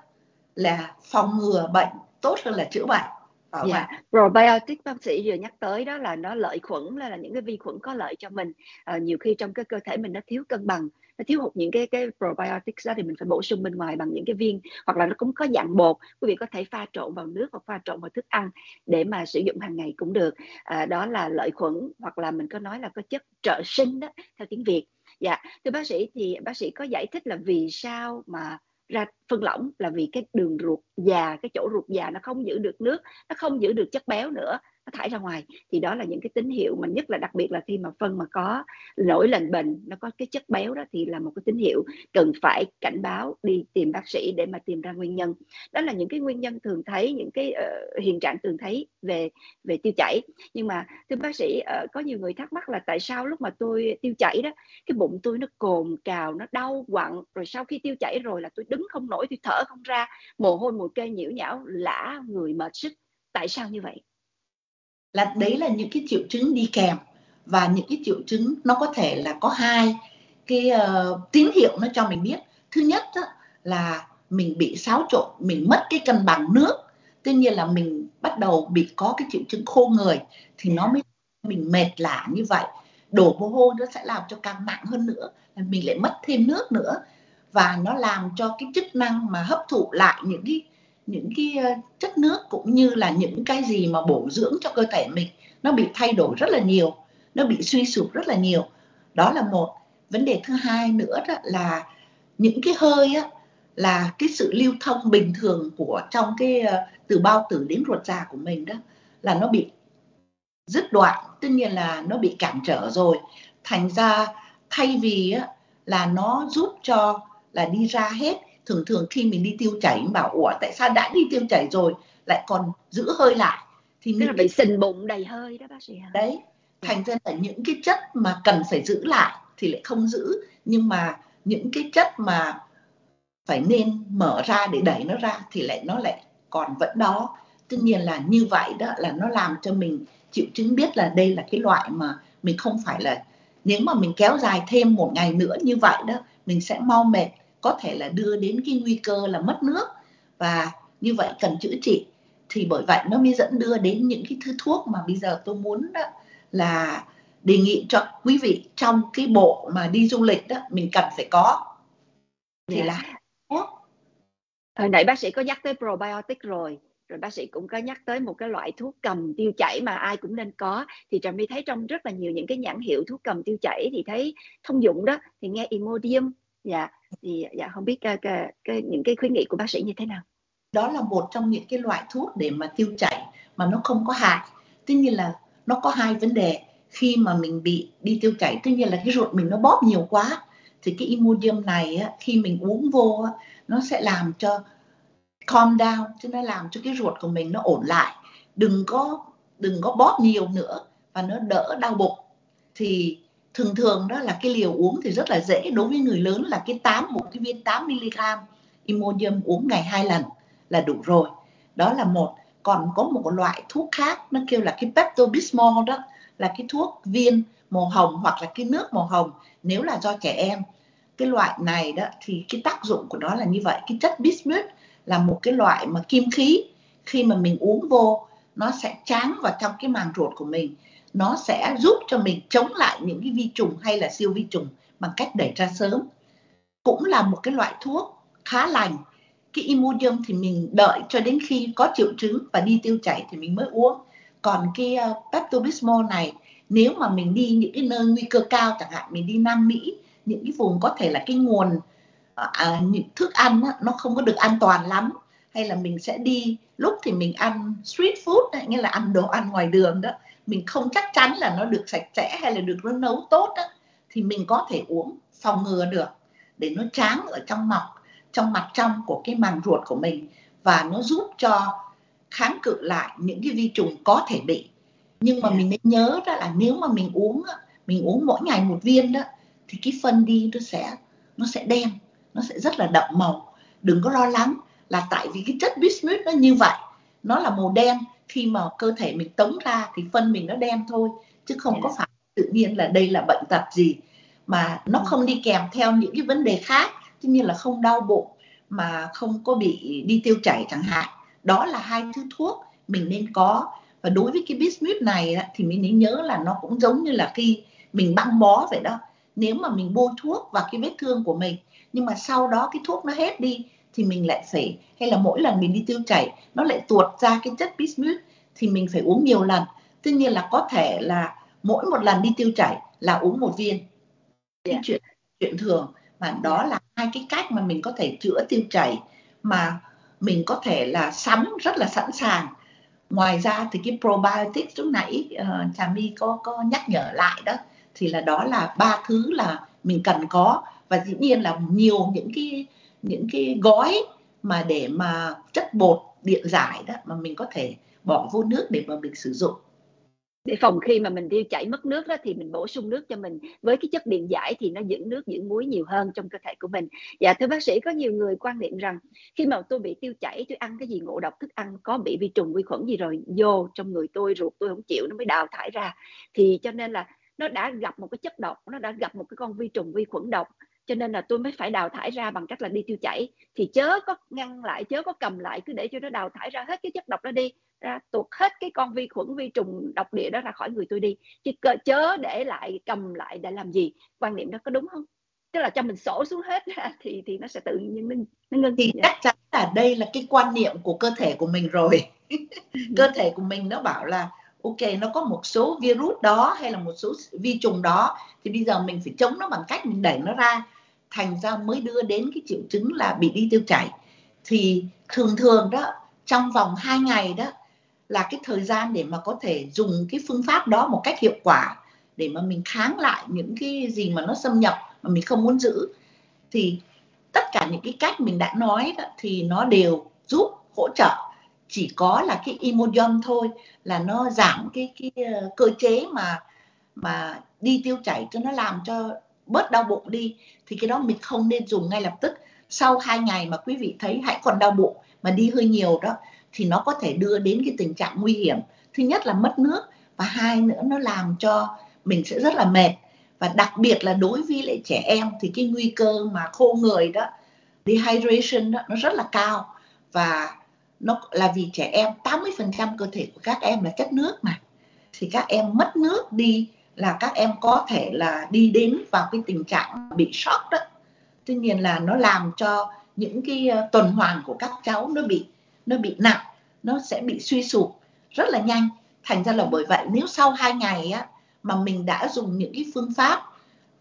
là phòng ngừa bệnh tốt hơn là chữa bệnh. Dạ. yeah. probiotic bác sĩ vừa nhắc tới đó là nó lợi khuẩn là, là những cái vi khuẩn có lợi cho mình. À, nhiều khi trong cái cơ thể mình nó thiếu cân bằng nó thiếu hụt những cái cái probiotics đó thì mình phải bổ sung bên ngoài bằng những cái viên hoặc là nó cũng có dạng bột. Quý vị có thể pha trộn vào nước hoặc pha trộn vào thức ăn để mà sử dụng hàng ngày cũng được. À, đó là lợi khuẩn hoặc là mình có nói là có chất trợ sinh đó theo tiếng việt dạ thưa bác sĩ, thì bác sĩ có giải thích là vì sao mà ra phân lỏng là vì cái đường ruột già, cái chỗ ruột già nó không giữ được nước, nó không giữ được chất béo nữa nó thải ra ngoài. Thì đó là những cái tín hiệu mà nhất là đặc biệt là khi mà phân mà có nổi lên bệnh nó có cái chất béo đó thì là một cái tín hiệu cần phải cảnh báo đi tìm bác sĩ để mà tìm ra nguyên nhân. Đó là những cái nguyên nhân thường thấy những cái uh, hiện trạng thường thấy về về tiêu chảy. Nhưng mà thưa bác sĩ uh, có nhiều người thắc mắc là tại sao lúc mà tôi tiêu chảy đó cái bụng tôi nó cồn cào nó đau quặn rồi sau khi tiêu chảy rồi là tôi đứng không nổi tôi thở không ra mồ hôi mồ kê nhiễu nhão lã người mệt sức. Tại sao như vậy? Là đấy là những cái triệu chứng đi kèm. Và những cái triệu chứng nó có thể là có hai cái uh, tín hiệu nó cho mình biết. Thứ nhất đó, là mình bị xáo trộn mình mất cái cân bằng nước. Tuy nhiên là mình bắt đầu bị có cái triệu chứng khô người thì nó mới mình mệt lả như vậy. Đổ mồ hôi nó sẽ làm cho càng nặng hơn nữa mình lại mất thêm nước nữa. Và nó làm cho cái chức năng mà hấp thụ lại những cái những cái ờ, chất nước cũng như là những cái gì mà bổ dưỡng cho cơ thể mình nó bị thay đổi rất là nhiều nó bị suy sụp rất là nhiều. Đó là một. Vấn đề thứ hai nữa đó là những cái hơi á, là cái sự lưu thông bình thường của trong cái ờ, từ bao tử đến ruột già của mình đó là nó bị dứt đoạn tất nhiên là nó bị cản trở rồi. Thành ra thay vì á, là nó giúp cho là đi ra hết thường thường khi mình đi tiêu chảy bảo ủa tại sao đã đi tiêu chảy rồi lại còn giữ hơi lại? Thì là bị sình bụng đầy hơi đó bác sĩ hả? đấy thành ra là những cái chất mà cần phải giữ lại thì lại không giữ nhưng mà những cái chất mà phải nên mở ra để đẩy nó ra thì lại nó lại còn vẫn đó. Tất nhiên là như vậy đó là nó làm cho mình chịu chứng biết là đây là cái loại mà mình không phải là nếu mà mình kéo dài thêm một ngày nữa như vậy đó mình sẽ mau mệt có thể là đưa đến cái nguy cơ là mất nước. Và như vậy cần chữa trị. Thì bởi vậy nó mới dẫn đưa đến những cái thứ thuốc mà bây giờ tôi muốn đó là đề nghị cho quý vị trong cái bộ mà đi du lịch đó, mình cần phải có. Thì yeah. Là thuốc hồi nãy bác sĩ có nhắc tới probiotic rồi. Rồi bác sĩ cũng có nhắc tới một cái loại thuốc cầm tiêu chảy mà ai cũng nên có. Thì trà my thấy trong rất là nhiều những cái nhãn hiệu thuốc cầm tiêu chảy thì thấy thông dụng đó. Thì nghe Imodium dạ thì dạ không biết cái, cái, cái, những cái khuyến nghị của bác sĩ như thế nào? Đó là một trong những cái loại thuốc để mà tiêu chảy mà nó không có hại. Tuy nhiên là nó có hai vấn đề. Khi mà mình bị đi tiêu chảy tuy nhiên là cái ruột mình nó bóp nhiều quá thì cái Imodium này á, khi mình uống vô á, nó sẽ làm cho calm down chứ nó làm cho cái ruột của mình nó ổn lại. Đừng có đừng có bóp nhiều nữa và nó đỡ đau bụng. Thì thường thường đó là cái liều uống thì rất là dễ, đối với người lớn là cái 8 một cái viên 8 mg Imodium uống ngày hai lần là đủ rồi. Đó là một. Còn có một loại thuốc khác, nó kêu là cái Pepto Bismol đó, là cái thuốc viên màu hồng hoặc là cái nước màu hồng, nếu là do trẻ em. Cái loại này đó thì cái tác dụng của nó là như vậy. Cái chất bismuth là một cái loại mà kim khí. Khi mà mình uống vô, nó sẽ tráng vào trong cái màng ruột của mình nó sẽ giúp cho mình chống lại những cái vi trùng hay là siêu vi trùng bằng cách đẩy ra sớm. Cũng là một cái loại thuốc khá lành. Cái Imodium thì mình đợi cho đến khi có triệu chứng và đi tiêu chảy thì mình mới uống. Còn cái uh, này nếu mà mình đi những cái nơi nguy cơ cao chẳng hạn mình đi Nam Mỹ những cái vùng có thể là cái nguồn à, à, những thức ăn á, nó không có được an toàn lắm hay là mình sẽ đi lúc thì mình ăn street food ấy, nghĩa là ăn đồ ăn ngoài đường đó mình không chắc chắn là nó được sạch sẽ hay là được nó nấu tốt đó, thì mình có thể uống phòng ngừa được để nó tráng ở trong mọc trong mặt trong của cái màng ruột của mình và nó giúp cho kháng cự lại những cái vi trùng có thể bị. Nhưng mà mình nên nhớ đó là nếu mà mình uống mình uống mỗi ngày một viên đó thì cái phân đi nó sẽ nó sẽ đen nó sẽ rất là đậm màu. Đừng có lo lắng là tại vì cái chất bismuth nó như vậy nó là màu đen khi mà cơ thể mình tống ra thì phân mình nó đen thôi chứ không có phải tự nhiên là đây là bệnh tật gì mà nó không đi kèm theo những cái vấn đề khác tuy nhiên là không đau bụng mà không có bị đi tiêu chảy chẳng hạn. Đó là hai thứ thuốc mình nên có. Và đối với cái bismuth này thì mình nên nhớ là nó cũng giống như là khi mình băng bó vậy đó. Nếu mà mình bôi thuốc vào cái vết thương của mình nhưng mà sau đó cái thuốc nó hết đi thì mình lại phải hay là mỗi lần mình đi tiêu chảy nó lại tuột ra cái chất bismuth thì mình phải uống nhiều lần. Tuy nhiên là có thể là mỗi một lần đi tiêu chảy là uống một viên. Yeah. chuyện chuyện thường. Mà đó là hai cái cách mà mình có thể chữa tiêu chảy mà mình có thể là sắm rất là sẵn sàng. Ngoài ra thì cái probiotics lúc nãy uh, trà my có có nhắc nhở lại đó thì là đó là ba thứ là mình cần có. Và dĩ nhiên là nhiều những cái những cái gói mà để mà chất bột điện giải đó mà mình có thể bỏ vô nước để mà mình sử dụng. Để phòng khi mà mình tiêu chảy mất nước đó thì mình bổ sung nước cho mình. Với cái chất điện giải thì nó giữ nước, giữ muối nhiều hơn trong cơ thể của mình. Dạ thưa bác sĩ, có nhiều người quan niệm rằng khi mà tôi bị tiêu chảy, tôi ăn cái gì, ngộ độc thức ăn có bị vi trùng vi khuẩn gì rồi, vô trong người tôi, ruột tôi không chịu, nó mới đào thải ra. Thì cho nên là nó đã gặp một cái chất độc, nó đã gặp một cái con vi trùng vi khuẩn độc cho nên là tôi mới phải đào thải ra bằng cách là đi tiêu chảy. Thì chớ có ngăn lại chớ có cầm lại cứ để cho nó đào thải ra hết cái chất độc đó đi. Ra tuột hết cái con vi khuẩn vi trùng độc địa đó ra khỏi người tôi đi. Chứ chớ để lại cầm lại để làm gì? Quan niệm đó có đúng không? Tức là cho mình sổ xuống hết *laughs* thì thì nó sẽ tự nhiên nó, nó ngưng thì chắc chắn là đây là cái quan niệm của cơ thể của mình rồi. *laughs* Cơ thể của mình nó bảo là ok nó có một số virus đó hay là một số vi trùng đó thì bây giờ mình phải chống nó bằng cách mình đẩy nó ra thành ra mới đưa đến cái triệu chứng là bị đi tiêu chảy. Thì thường thường đó trong vòng 2 ngày đó là cái thời gian để mà có thể dùng cái phương pháp đó một cách hiệu quả để mà mình kháng lại những cái gì mà nó xâm nhập mà mình không muốn giữ. Thì tất cả những cái cách mình đã nói đó, thì nó đều giúp hỗ trợ. Chỉ có là cái imodium thôi là nó giảm cái cái ờ, cơ chế mà mà đi tiêu chảy cho nó làm cho bớt đau bụng đi, thì cái đó mình không nên dùng ngay lập tức. Sau hai ngày mà quý vị thấy hãy còn đau bụng, mà đi hơi nhiều đó, thì nó có thể đưa đến cái tình trạng nguy hiểm. Thứ nhất là mất nước, và hai nữa nó làm cho mình sẽ rất là mệt. Và đặc biệt là đối với lại trẻ em, thì cái nguy cơ mà khô người đó, dehydration đó, nó rất là cao. Và nó là vì trẻ em 80% cơ thể của các em là chất nước mà. Thì các em mất nước đi là các em có thể là đi đến vào cái tình trạng bị sốc đó. Tuy nhiên là nó làm cho những cái ờ, tuần hoàn của các cháu nó bị nó bị nặng, nó sẽ bị suy sụp rất là nhanh. Thành ra là bởi vậy nếu sau hai ngày á mà mình đã dùng những cái phương pháp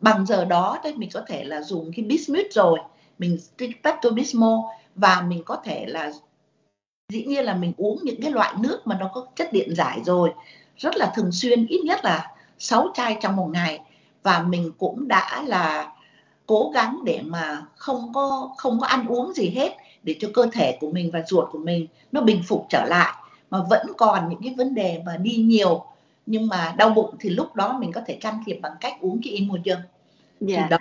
bằng giờ đó đấy mình có thể là dùng cái bismuth rồi, mình pectobismol và mình có thể là dĩ nhiên là mình uống những cái loại nước mà nó có chất điện giải rồi, rất là thường xuyên, ít nhất là 6 chai trong một ngày và mình cũng đã là cố gắng để mà không có không có ăn uống gì hết để cho cơ thể của mình và ruột của mình nó bình phục trở lại mà vẫn còn những cái vấn đề mà đi nhiều nhưng mà đau bụng thì lúc đó mình có thể can thiệp bằng cách uống cái Imodium. Dạ. Đó,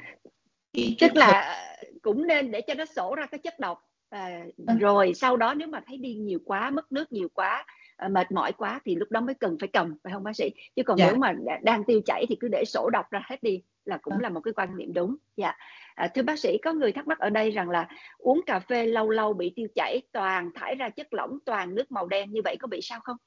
cái, tức là cũng nên để cho nó sổ ra cái chất độc à, ừ. rồi sau đó nếu mà thấy đi nhiều quá mất nước nhiều quá mệt mỏi quá thì lúc đó mới cần phải cầm phải không bác sĩ chứ còn dạ. nếu mà đang tiêu chảy thì cứ để sổ độc ra hết đi là cũng ừ. là một cái quan niệm đúng dạ à, thưa bác sĩ có người thắc mắc ở đây rằng là uống cà phê lâu lâu bị tiêu chảy toàn thải ra chất lỏng toàn nước màu đen như vậy có bị sao không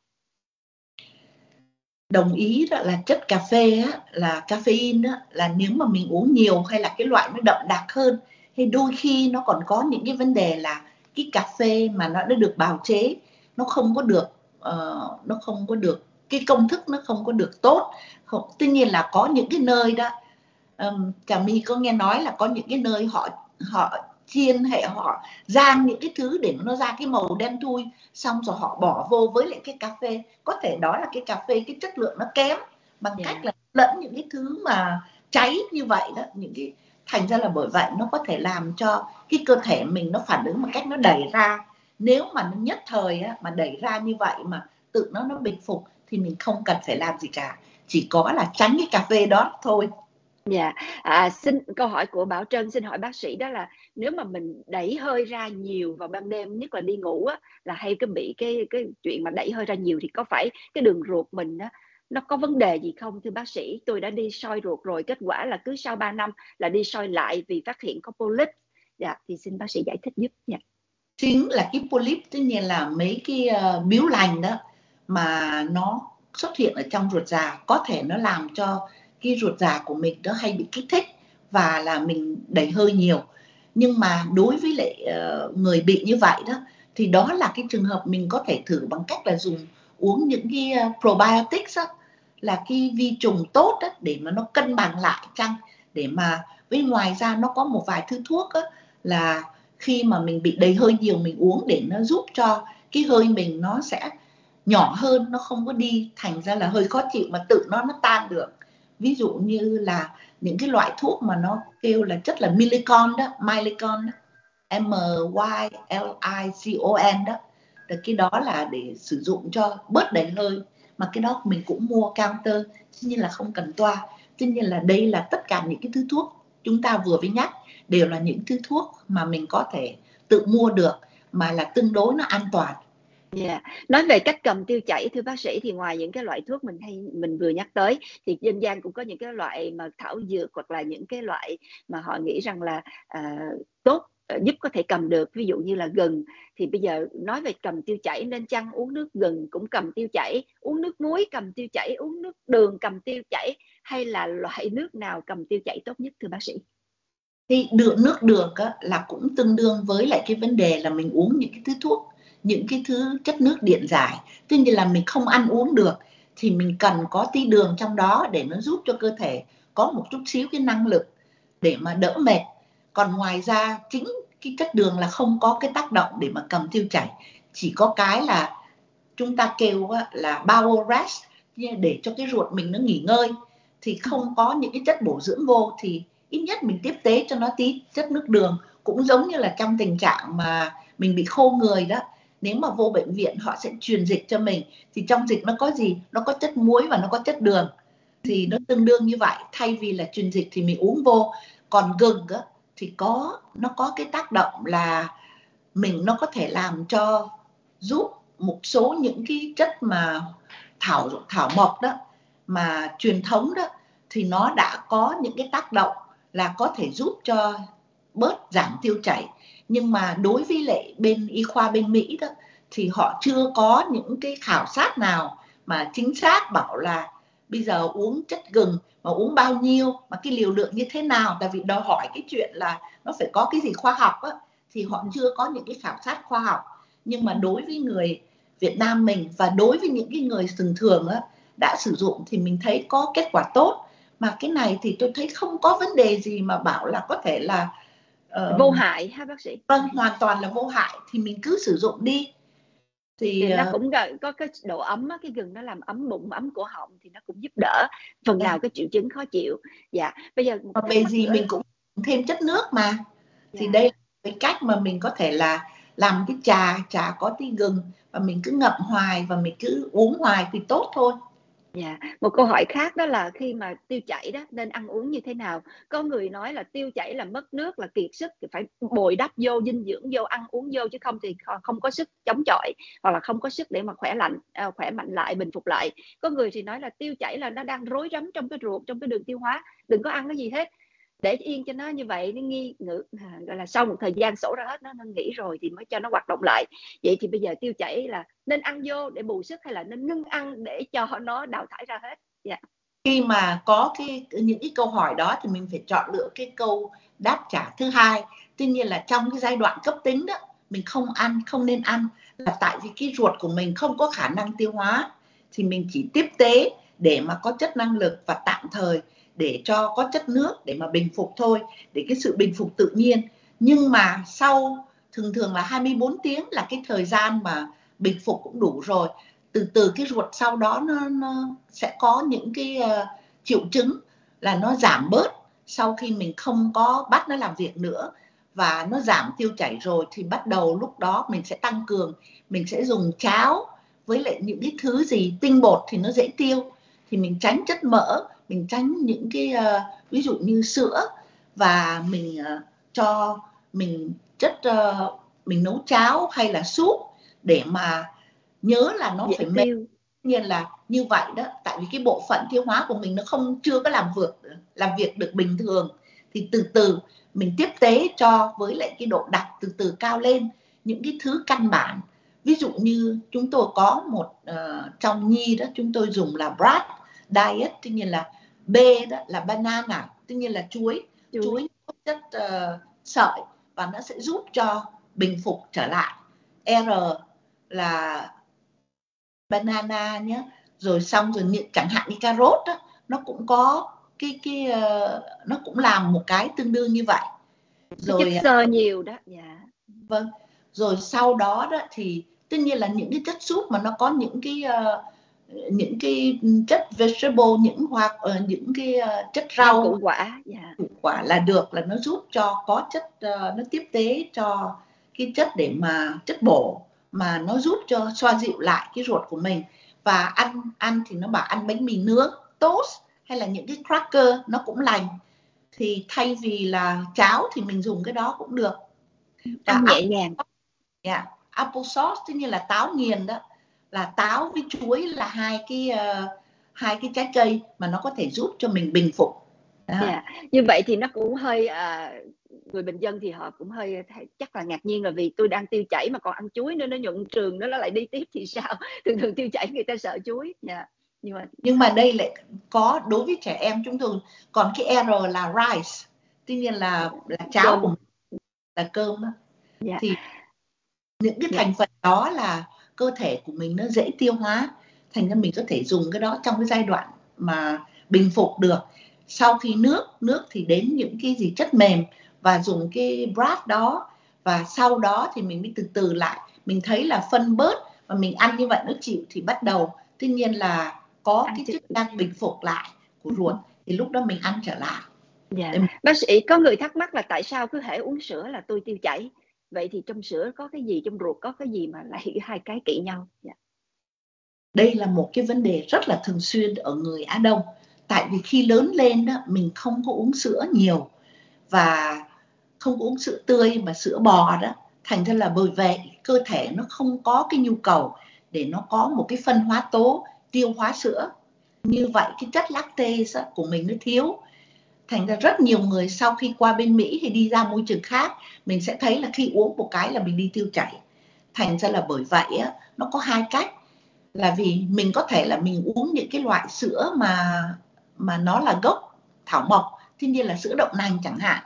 đồng ý đó là chất cà phê á, là caffeine á, là nếu mà mình uống nhiều hay là cái loại nó đậm đặc hơn thì đôi khi nó còn có những cái vấn đề là cái cà phê mà nó đã được bào chế nó không có được uh, nó không có được cái công thức nó không có được tốt. Không, tuy nhiên là có những cái nơi đó um, trà my có nghe nói là có những cái nơi họ họ chiên hay họ rang những cái thứ để nó ra cái màu đen thui xong rồi họ bỏ vô với lại cái cà phê. Có thể đó là cái cà phê cái chất lượng nó kém bằng yeah. cách là lẫn những cái thứ mà cháy như vậy đó những cái thành ra là bởi vậy nó có thể làm cho cái cơ thể mình nó phản ứng một cách nó đẩy ra nếu mà nó nhất thời á, mà đẩy ra như vậy mà tự nó nó bình phục thì mình không cần phải làm gì cả chỉ có là tránh cái cà phê đó thôi Dạ, à, xin câu hỏi của Bảo Trân xin hỏi bác sĩ đó là nếu mà mình đẩy hơi ra nhiều vào ban đêm nhất là đi ngủ á là hay cứ bị cái cái chuyện mà đẩy hơi ra nhiều thì có phải cái đường ruột mình á nó có vấn đề gì không thưa bác sĩ? Tôi đã đi soi ruột rồi, kết quả là cứ sau 3 năm là đi soi lại vì phát hiện có polyp. Dạ, thì xin bác sĩ giải thích giúp nha. Chính là cái polyp tất nhiên là mấy cái uh, biếu lành đó mà nó xuất hiện ở trong ruột già. Có thể nó làm cho cái ruột già của mình nó hay bị kích thích và là mình đẩy hơi nhiều. Nhưng mà đối với lại uh, người bị như vậy đó thì đó là cái trường hợp mình có thể thử bằng cách là dùng uống những cái uh, probiotics đó, là cái vi trùng tốt đó, để mà nó cân bằng lại chăng? Để mà với ngoài ra nó có một vài thứ thuốc đó, là khi mà mình bị đầy hơi nhiều mình uống để nó giúp cho cái hơi mình nó sẽ nhỏ hơn, nó không có đi thành ra là hơi khó chịu mà tự nó nó tan được. Ví dụ như là những cái loại thuốc mà nó kêu là chất là milicon đó milicon đó, m y l i c o n đó thì cái đó là để sử dụng cho bớt đầy hơi, mà cái đó mình cũng mua counter, tuy nhiên là không cần toa. Tuy nhiên là đây là tất cả những cái thứ thuốc chúng ta vừa mới nhắc đều là những thứ thuốc mà mình có thể tự mua được mà là tương đối nó an toàn. Yeah. Nói về cách cầm tiêu chảy thưa bác sĩ thì ngoài những cái loại thuốc mình hay mình vừa nhắc tới thì dân gian cũng có những cái loại mà thảo dược hoặc là những cái loại mà họ nghĩ rằng là uh, tốt à, giúp có thể cầm được. Ví dụ như là gừng thì bây giờ nói về cầm tiêu chảy nên chăng uống nước gừng cũng cầm tiêu chảy uống nước muối cầm tiêu chảy uống nước đường cầm tiêu chảy hay là loại nước nào cầm tiêu chảy tốt nhất thưa bác sĩ? Thì đường nước đường á, là cũng tương đương với lại cái vấn đề là mình uống những cái thứ thuốc những cái thứ chất nước điện giải. Tuy nhiên là mình không ăn uống được thì mình cần có tí đường trong đó để nó giúp cho cơ thể có một chút xíu cái năng lực để mà đỡ mệt. Còn ngoài ra chính cái chất đường là không có cái tác động để mà cầm tiêu chảy. Chỉ có cái là chúng ta kêu là bowel rest để cho cái ruột mình nó nghỉ ngơi. Thì không có những cái chất bổ dưỡng vô thì ít nhất mình tiếp tế cho nó tí chất nước đường. Cũng giống như là trong tình trạng mà mình bị khô người đó. Nếu mà vô bệnh viện họ sẽ truyền dịch cho mình thì trong dịch nó có gì? Nó có chất muối và nó có chất đường. Thì nó tương đương như vậy. Thay vì là truyền dịch thì mình uống vô. Còn gừng á, thì có nó có cái tác động là mình nó có thể làm cho giúp một số những cái chất mà thảo thảo mộc đó mà truyền thống đó thì nó đã có những cái tác động là có thể giúp cho bớt giảm tiêu chảy. Nhưng mà đối với lại bên y khoa bên Mỹ đó, thì họ chưa có những cái khảo sát nào mà chính xác bảo là bây giờ uống chất gừng mà uống bao nhiêu, mà cái liều lượng như thế nào. Tại vì đòi hỏi cái chuyện là nó phải có cái gì khoa học á, thì họ chưa có những cái khảo sát khoa học. Nhưng mà đối với người Việt Nam mình và đối với những cái người thường thường á, đã sử dụng thì mình thấy có kết quả tốt mà cái này thì tôi thấy không có vấn đề gì mà bảo là có thể là uh, vô hại ha bác sĩ vâng hoàn toàn là vô hại thì mình cứ sử dụng đi thì, thì nó uh, cũng có cái độ ấm á, cái gừng nó làm ấm bụng ấm cổ họng thì nó cũng giúp đỡ phần dạ. nào cái triệu chứng khó chịu dạ bây giờ về gì nữa. mình cũng thêm chất nước mà thì Dạ. đây là cái cách mà mình có thể là làm cái trà trà có tí gừng và mình cứ ngậm hoài và mình cứ uống hoài thì tốt thôi Dạ, một câu hỏi khác đó là khi mà tiêu chảy đó nên ăn uống như thế nào? Có người nói là tiêu chảy là mất nước, là kiệt sức thì phải bồi đắp vô dinh dưỡng vô ăn uống vô chứ không thì không có sức chống chọi hoặc là không có sức để mà khỏe lạnh à, khỏe mạnh lại bình phục lại. Có người thì nói là tiêu chảy là nó đang rối rắm trong cái ruột trong cái đường tiêu hóa, đừng có ăn cái gì hết. Để yên cho nó như vậy nó nghi ngữ à, gọi là sau một thời gian sổ ra hết nó nó nghỉ rồi thì mới cho nó hoạt động lại. Vậy thì bây giờ tiêu chảy là nên ăn vô để bù sức hay là nên ngưng ăn để cho nó đào thải ra hết yeah. khi mà có cái những cái câu hỏi đó thì mình phải chọn lựa cái câu đáp trả thứ hai tuy nhiên là trong cái giai đoạn cấp tính đó mình không ăn không nên ăn là tại vì cái ruột của mình không có khả năng tiêu hóa thì mình chỉ tiếp tế để mà có chất năng lực và tạm thời để cho có chất nước để mà bình phục thôi để cái sự bình phục tự nhiên. Nhưng mà sau thường thường là 24 tiếng là cái thời gian mà bình phục cũng đủ rồi. Từ từ cái ruột sau đó nó, nó sẽ có những cái uh, triệu chứng là nó giảm bớt. Sau khi mình không có bắt nó làm việc nữa và nó giảm tiêu chảy rồi thì bắt đầu lúc đó mình sẽ tăng cường. Mình sẽ dùng cháo với lại những cái thứ gì tinh bột thì nó dễ tiêu. Thì mình tránh chất mỡ mình tránh những cái uh, ví dụ như sữa và mình uh, cho mình chất uh, mình nấu cháo hay là súp để mà nhớ là nó dễ phải mềm. nhiên là như vậy đó tại vì cái bộ phận tiêu hóa của mình nó không chưa có làm việc làm việc được bình thường. Thì từ từ mình tiếp tế cho với lại cái độ đặc từ từ cao lên những cái thứ căn bản. Ví dụ như chúng tôi có một uh, trong nhi đó chúng tôi dùng là BRAT diet tuy nhiên là B đó là banana tuy nhiên là chuối. Chuối, chuối có chất uh, sợi và nó sẽ giúp cho bình phục trở lại. R là banana nhé. Rồi xong rồi những chẳng hạn như cà rốt đó nó cũng có cái cái uh, nó cũng làm một cái tương đương như vậy. Rồi chất xơ nhiều đó dạ. Vâng. Rồi sau đó đó thì tất nhiên là những cái chất súp mà nó có những cái uh, những cái chất vegetable những hoặc uh, những cái uh, chất rau củ quả dạ. củ quả là được là nó giúp cho có chất uh, nó tiếp tế cho cái chất để mà chất bổ mà nó giúp cho xoa dịu lại cái ruột của mình. Và ăn ăn thì nó bảo ăn bánh mì nướng toast hay là những cái cracker nó cũng lành. Thì thay vì là cháo thì mình dùng cái đó cũng được. Và ăn nhẹ nhàng. yeah, apple sauce tức như là táo nghiền đó là táo với chuối là hai cái uh, hai cái trái cây mà nó có thể giúp cho mình bình phục yeah. như vậy thì nó cũng hơi uh, người bình dân thì họ cũng hơi chắc là ngạc nhiên là vì tôi đang tiêu chảy mà còn ăn chuối nữa nó nhuận trường nó lại đi tiếp thì sao *laughs* thường thường tiêu chảy người ta sợ chuối yeah. nhưng mà nhưng mà đây lại có đối với trẻ em chúng tôi còn cái R là rice tuy nhiên là là cháo của là cơm. Yeah. thì những cái thành yeah. phần đó là cơ thể của mình nó dễ tiêu hóa thành ra mình có thể dùng cái đó trong cái giai đoạn mà bình phục được. Sau khi nước nước thì đến những cái gì chất mềm và dùng cái brat đó. Và sau đó thì mình mới từ từ lại. Mình thấy là phân bớt và mình ăn như vậy nó chịu thì bắt đầu. Tuy nhiên là có ăn cái chức năng bình phục lại của ruột thì lúc đó mình ăn trở lại. Dạ. bác sĩ có người thắc mắc là tại sao cứ thể uống sữa là tôi tiêu chảy vậy thì trong sữa có cái gì, trong ruột có cái gì mà lại *laughs* hai cái kỵ nhau? Yeah. đây là một cái vấn đề rất là thường xuyên ở người Á Đông. Tại vì khi lớn lên đó, mình không có uống sữa nhiều và không uống sữa tươi mà sữa bò đó, thành ra là bởi vậy cơ thể nó không có cái nhu cầu để nó có một cái phân hóa tố, tiêu hóa sữa. Như vậy cái chất lactase của mình nó thiếu thành ra rất nhiều người sau khi qua bên Mỹ hay đi ra môi trường khác mình sẽ thấy là khi uống một cái là mình đi tiêu chảy. Thành ra là bởi vậy á, nó có hai cách. Là vì mình có thể là mình uống những cái loại sữa mà mà nó là gốc thảo mộc tuy nhiên là sữa đậu nành chẳng hạn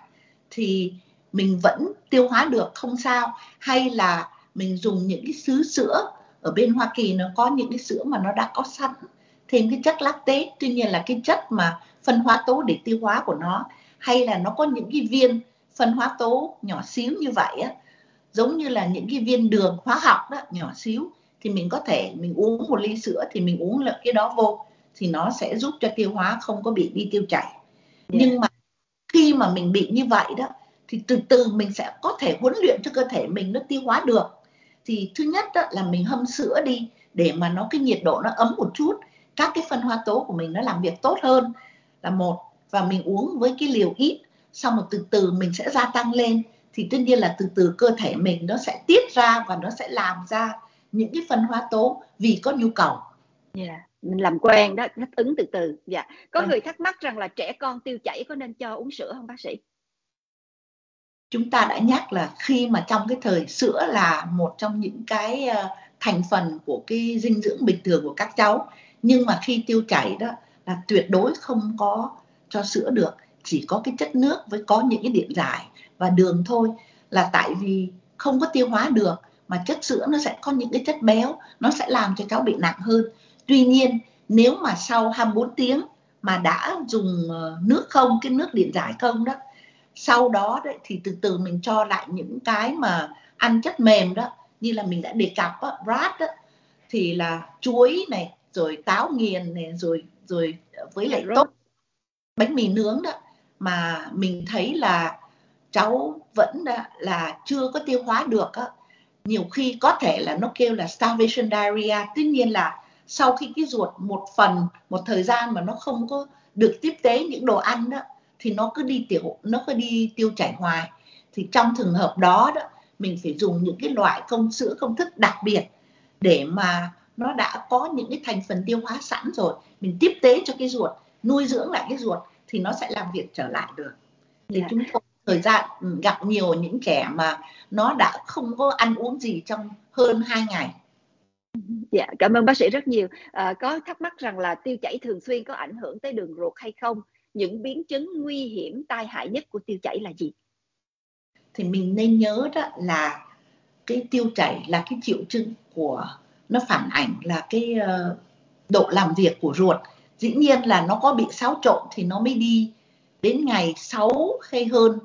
thì mình vẫn tiêu hóa được không sao. Hay là mình dùng những cái xứ sữa ở bên Hoa Kỳ nó có những cái sữa mà nó đã có sẵn thêm cái chất lactate tuy nhiên là cái chất mà phân hóa tố để tiêu hóa của nó hay là nó có những cái viên phân hóa tố nhỏ xíu như vậy á giống như là những cái viên đường hóa học đó nhỏ xíu thì mình có thể mình uống một ly sữa thì mình uống lượng cái đó vô thì nó sẽ giúp cho tiêu hóa không có bị đi tiêu chảy. Yeah. nhưng mà khi khi mà mình bị như vậy đó thì từ từ mình sẽ có thể huấn luyện cho cơ thể mình nó tiêu hóa được. Thì thứ nhất đó là mình hâm sữa đi để mà nó cái nhiệt độ nó ấm một chút các cái phân hóa tố của mình nó làm việc tốt hơn là một và mình uống với cái liều ít xong rồi từ từ mình sẽ gia tăng lên thì tất nhiên là từ từ cơ thể mình nó sẽ tiết ra và nó sẽ làm ra những cái phân hóa tố vì có nhu cầu. Yeah. Dạ, mình làm quen đó, thích ứng từ từ. Dạ. Có ừ. người thắc mắc rằng là trẻ con tiêu chảy có nên cho uống sữa không bác sĩ? Chúng ta đã nhắc là khi mà trong cái thời sữa là một trong những cái ờ, thành phần của cái dinh dưỡng bình thường của các cháu nhưng mà khi tiêu chảy đó là tuyệt đối không có cho sữa được chỉ có cái chất nước với có những cái điện giải và đường thôi. Là tại vì không có tiêu hóa được mà chất sữa nó sẽ có những cái chất béo nó sẽ làm cho cháu bị nặng hơn. Tuy nhiên nếu mà sau 24 tiếng mà đã dùng ờ, nước không cái nước điện giải không đó sau đó đấy thì từ từ mình cho lại những cái mà ăn chất mềm đó như là mình đã đề cập đó, brat đó, thì là chuối này rồi táo nghiền này rồi rồi với lại tốt bánh mì nướng đó mà mình thấy là cháu vẫn là chưa có tiêu hóa được á. Nhiều khi có thể là nó kêu là starvation diarrhea tuy nhiên là sau khi cái ruột một phần một thời gian mà nó không có được tiếp tế những đồ ăn đó thì nó cứ đi tiểu nó cứ đi tiêu chảy hoài. Thì trong trường hợp đó đó mình phải dùng những cái loại công sữa công thức đặc biệt để mà nó đã có những cái thành phần tiêu hóa sẵn rồi mình tiếp tế cho cái ruột nuôi dưỡng lại cái ruột thì nó sẽ làm việc trở lại được thì yeah. Dạ. chúng tôi thời gian gặp nhiều những trẻ mà nó đã không có ăn uống gì trong hơn 2 ngày Dạ, cảm ơn bác sĩ rất nhiều. À, có thắc mắc rằng là tiêu chảy thường xuyên có ảnh hưởng tới đường ruột hay không? Những biến chứng nguy hiểm tai hại nhất của tiêu chảy là gì? Thì mình nên nhớ đó là cái tiêu chảy là cái triệu chứng của nó phản ảnh là cái uh, độ làm việc của ruột. Dĩ nhiên là nó có bị xáo trộn thì nó mới đi. Đến ngày 6 hay hơn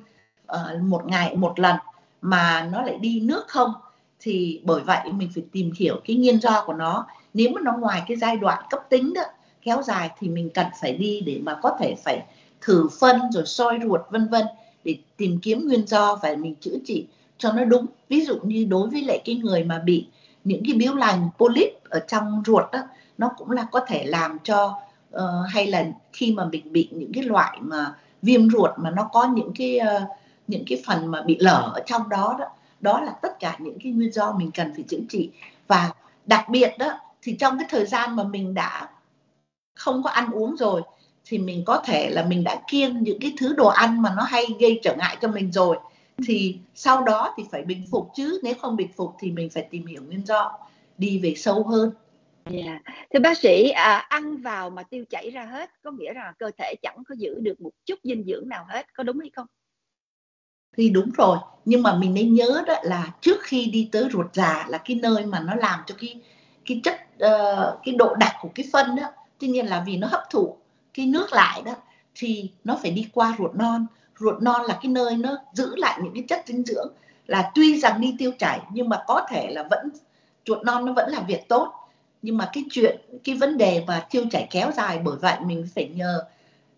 uh, một ngày một lần mà nó lại đi nước không thì bởi vậy mình phải tìm hiểu cái nguyên do của nó. Nếu mà nó ngoài cái giai đoạn cấp tính đó kéo dài thì mình cần phải đi để mà có thể phải thử phân rồi soi ruột vân vân để tìm kiếm nguyên do và mình chữa trị cho nó đúng. Ví dụ như đối với lại cái người mà bị những cái biếu lành polyp ở trong ruột đó nó cũng là có thể làm cho uh, hay là khi mà mình bị những cái loại mà viêm ruột mà nó có những cái uh, những cái phần mà bị lở ở trong đó đó đó là tất cả những cái nguyên do mình cần phải chữa trị. Và đặc biệt đó thì trong cái thời gian mà mình đã không có ăn uống rồi thì mình có thể là mình đã kiêng những cái thứ đồ ăn mà nó hay gây trở ngại cho mình rồi thì sau đó thì phải bình phục chứ nếu không bình phục thì mình phải tìm hiểu nguyên do đi về sâu hơn Yeah. Dạ. Thưa bác sĩ, à, ăn vào mà tiêu chảy ra hết có nghĩa rằng cơ thể chẳng có giữ được một chút dinh dưỡng nào hết, có đúng hay không? Thì đúng rồi, nhưng mà mình nên nhớ đó là trước khi đi tới ruột già là cái nơi mà nó làm cho cái cái chất uh, cái độ đặc của cái phân đó, tuy nhiên là vì nó hấp thụ cái nước lại đó thì nó phải đi qua ruột non. Ruột non là cái nơi nó giữ lại những cái chất dinh dưỡng là tuy rằng đi tiêu chảy nhưng mà có thể là vẫn ruột non nó vẫn làm việc tốt nhưng mà cái chuyện cái vấn đề mà tiêu chảy kéo dài bởi vậy mình phải nhờ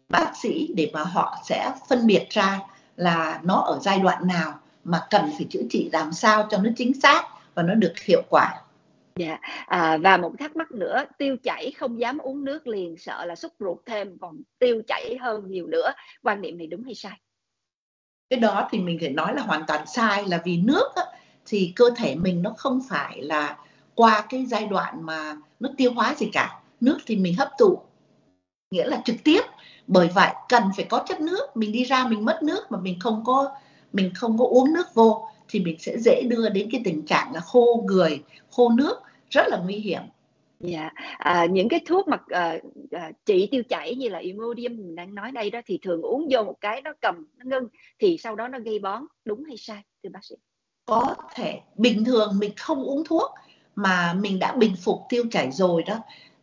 bác sĩ để mà họ sẽ phân biệt ra là nó ở giai đoạn nào mà cần phải chữa trị làm sao cho nó chính xác và nó được hiệu quả. Dạ, à, và một thắc mắc nữa, tiêu chảy không dám uống nước liền sợ là xúc ruột thêm còn tiêu chảy hơn nhiều nữa, quan niệm này đúng hay sai? Cái đó thì mình phải nói là hoàn toàn sai là vì nước á, thì cơ thể mình nó không phải là qua cái giai đoạn mà nó tiêu hóa gì cả. Nước thì mình hấp thụ nghĩa là trực tiếp. Bởi vậy cần phải có chất nước mình đi ra mình mất nước mà mình không có mình không có uống nước vô thì mình sẽ dễ đưa đến cái tình trạng là khô người khô nước rất là nguy hiểm. Dạ, à, những cái thuốc mà à, à, trị tiêu chảy như là Imodium mình đang nói đây đó thì thường uống vô một cái nó cầm nó ngưng thì sau đó nó gây bón đúng hay sai thưa bác sĩ? Có thể. Bình thường mình không uống thuốc mà mình đã bình phục tiêu chảy rồi đó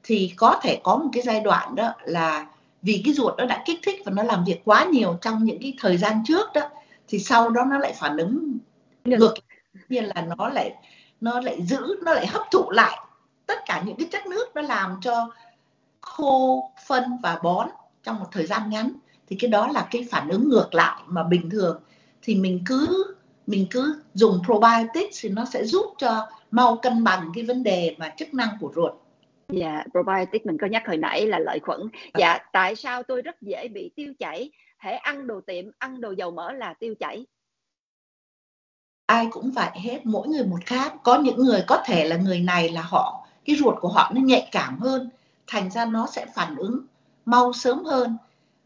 thì có thể có một cái giai đoạn đó là vì cái ruột nó đã kích thích và nó làm việc quá nhiều trong những cái thời gian trước đó thì sau đó nó lại phản ứng ngược. nhiên là nó lại nó lại giữ nó lại hấp thụ lại tất cả những cái chất nước nó làm cho khô phân và bón trong một thời gian ngắn thì cái đó là cái phản ứng ngược lại mà bình thường thì mình cứ mình cứ dùng probiotics thì nó sẽ giúp cho mau cân bằng cái vấn đề mà chức năng của ruột Dạ, probiotic mình có nhắc hồi nãy là lợi khuẩn. Dạ, tại sao tôi rất dễ bị tiêu chảy? Hễ ăn đồ tiệm, ăn đồ dầu mỡ là tiêu chảy. Ai cũng vậy hết, mỗi người một khác. Có những người có thể là người này là họ cái ruột của họ nó nhạy cảm hơn, thành ra nó sẽ phản ứng mau sớm hơn.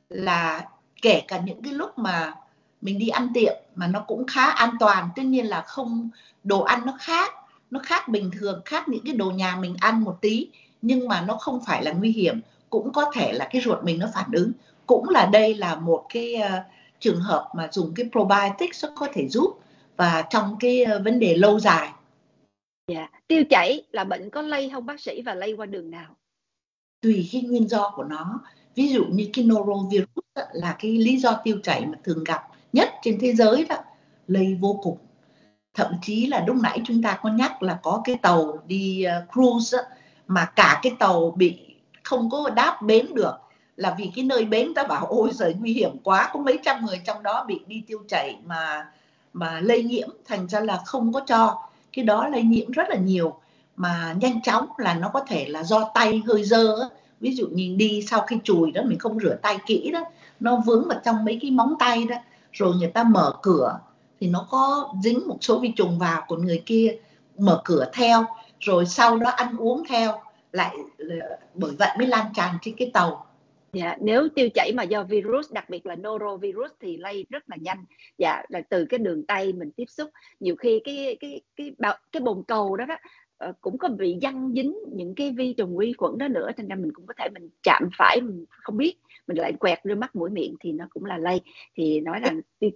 Là kể cả những cái lúc mà mình đi ăn tiệm mà nó cũng khá an toàn, tất nhiên là không đồ ăn nó khác, nó khác bình thường, khác những cái đồ nhà mình ăn một tí nhưng mà nó không phải là nguy hiểm. Cũng có thể là cái ruột mình nó phản ứng. Cũng là đây là một cái uh, trường hợp mà dùng cái probiotics nó có thể giúp. Và trong cái uh, vấn đề lâu dài. Dạ, yeah. tiêu chảy là bệnh có lây không bác sĩ và lây qua đường nào? Tùy cái nguyên do của nó. Ví dụ như cái norovirus đó, là cái lý do tiêu chảy mà thường gặp nhất trên thế giới đó, lây vô cùng. Thậm chí là lúc nãy chúng ta có nhắc là có cái tàu đi ờ, cruise đó, mà cả cái tàu bị không có đáp bến được là vì cái nơi bến ta bảo ôi giời nguy hiểm quá có mấy trăm người trong đó bị đi tiêu chảy mà mà lây nhiễm thành ra là không có cho cái đó lây nhiễm rất là nhiều mà nhanh chóng là nó có thể là do tay hơi dơ ví dụ nhìn đi sau khi chùi đó, mình không rửa tay kỹ đó, nó vướng vào trong mấy cái móng tay đó, rồi người ta mở cửa thì nó có dính một số vi trùng vào của người kia, mở cửa theo, rồi sau đó ăn uống theo, lại ờ, bởi vậy mới lan tràn trên cái tàu. Dạ, nếu tiêu chảy mà do virus, đặc biệt là norovirus thì lây rất là nhanh. Dạ, là từ cái đường tay mình tiếp xúc, nhiều khi cái cái cái cái, cái bồn cầu đó đó ờ, cũng có bị dăng dính những cái vi trùng vi khuẩn đó nữa, thành ra mình cũng có thể mình chạm phải mình không biết, mình lại quẹt lên mắt mũi miệng thì nó cũng là lây. Thì nói rằng dạ,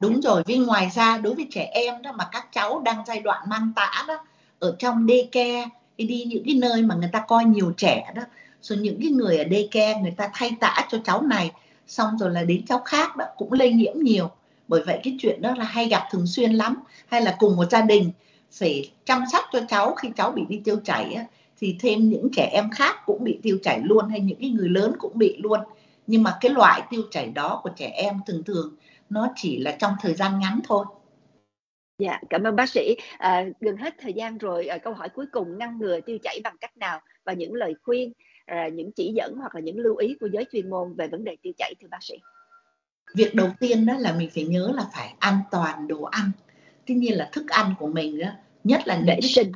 đúng rồi, vì ngoài ra đối với trẻ em đó mà các cháu đang giai đoạn mang tã đó ở trong đê ke đi những cái nơi mà người ta coi nhiều trẻ đó rồi những cái người ở daycare người ta thay tã cho cháu này xong rồi là đến cháu khác đó cũng lây nhiễm nhiều. Bởi vậy cái chuyện đó là hay gặp thường xuyên lắm. Hay là cùng một gia đình phải chăm sóc cho cháu khi cháu bị đi tiêu chảy á, thì thêm những trẻ em khác cũng bị tiêu chảy luôn hay những cái người lớn cũng bị luôn. Nhưng mà cái loại tiêu chảy đó của trẻ em thường thường nó chỉ là trong thời gian ngắn thôi. Dạ, cảm ơn bác sĩ. À, gần hết thời gian rồi, à, câu hỏi cuối cùng ngăn ngừa tiêu chảy bằng cách nào? Và những lời khuyên, à, những chỉ dẫn hoặc là những lưu ý của giới chuyên môn về vấn đề tiêu chảy thưa bác sĩ. Việc đầu tiên đó là mình phải nhớ là phải an toàn đồ ăn. Tuy nhiên là thức ăn của mình đó, nhất là vệ sinh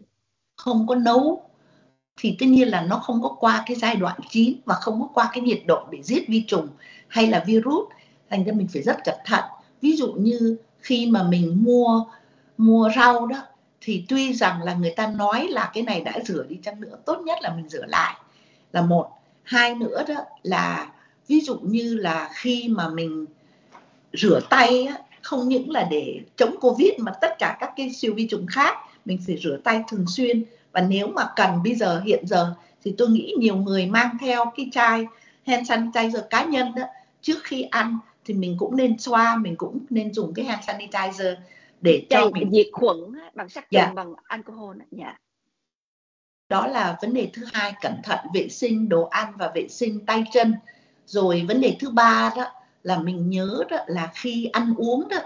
không có nấu thì tất nhiên là nó không có qua cái giai đoạn chín và không có qua cái nhiệt độ để giết vi trùng hay là virus thành ra mình phải rất cẩn thận ví dụ như khi mà mình mua mua rau đó thì tuy rằng là người ta nói là cái này đã rửa đi chăng nữa tốt nhất là mình rửa lại là một. Hai nữa đó là ví dụ như là khi mà mình rửa tay á, không những là để chống covid mà tất cả các cái siêu vi trùng khác mình phải rửa tay thường xuyên. Và nếu mà cần bây giờ hiện giờ thì tôi nghĩ nhiều người mang theo cái chai hand sanitizer cá nhân đó trước khi ăn thì mình cũng nên xoa mình cũng nên dùng cái hand sanitizer để cho mình diệt khuẩn bằng sát trùng dạ. bằng alcohol dạ đó là vấn đề thứ hai, cẩn thận vệ sinh đồ ăn và vệ sinh tay chân. Rồi vấn đề thứ ba đó là mình nhớ đó là khi ăn uống đó,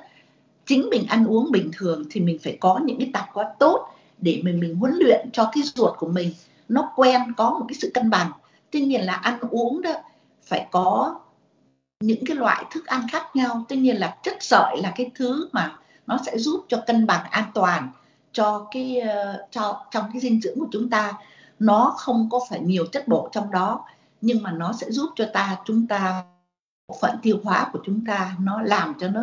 chính mình ăn uống bình thường thì mình phải có những cái tập quán tốt để mình mình huấn luyện cho cái ruột của mình nó quen, có một cái sự cân bằng. Tuy nhiên là ăn uống đó phải có những cái loại thức ăn khác nhau. Tuy nhiên là chất sợi là cái thứ mà nó sẽ giúp cho cân bằng an toàn cho cái uh, cho trong cái dinh dưỡng của chúng ta. Nó không có phải nhiều chất bổ trong đó nhưng mà nó sẽ giúp cho ta chúng ta bộ phận tiêu hóa của chúng ta nó làm cho nó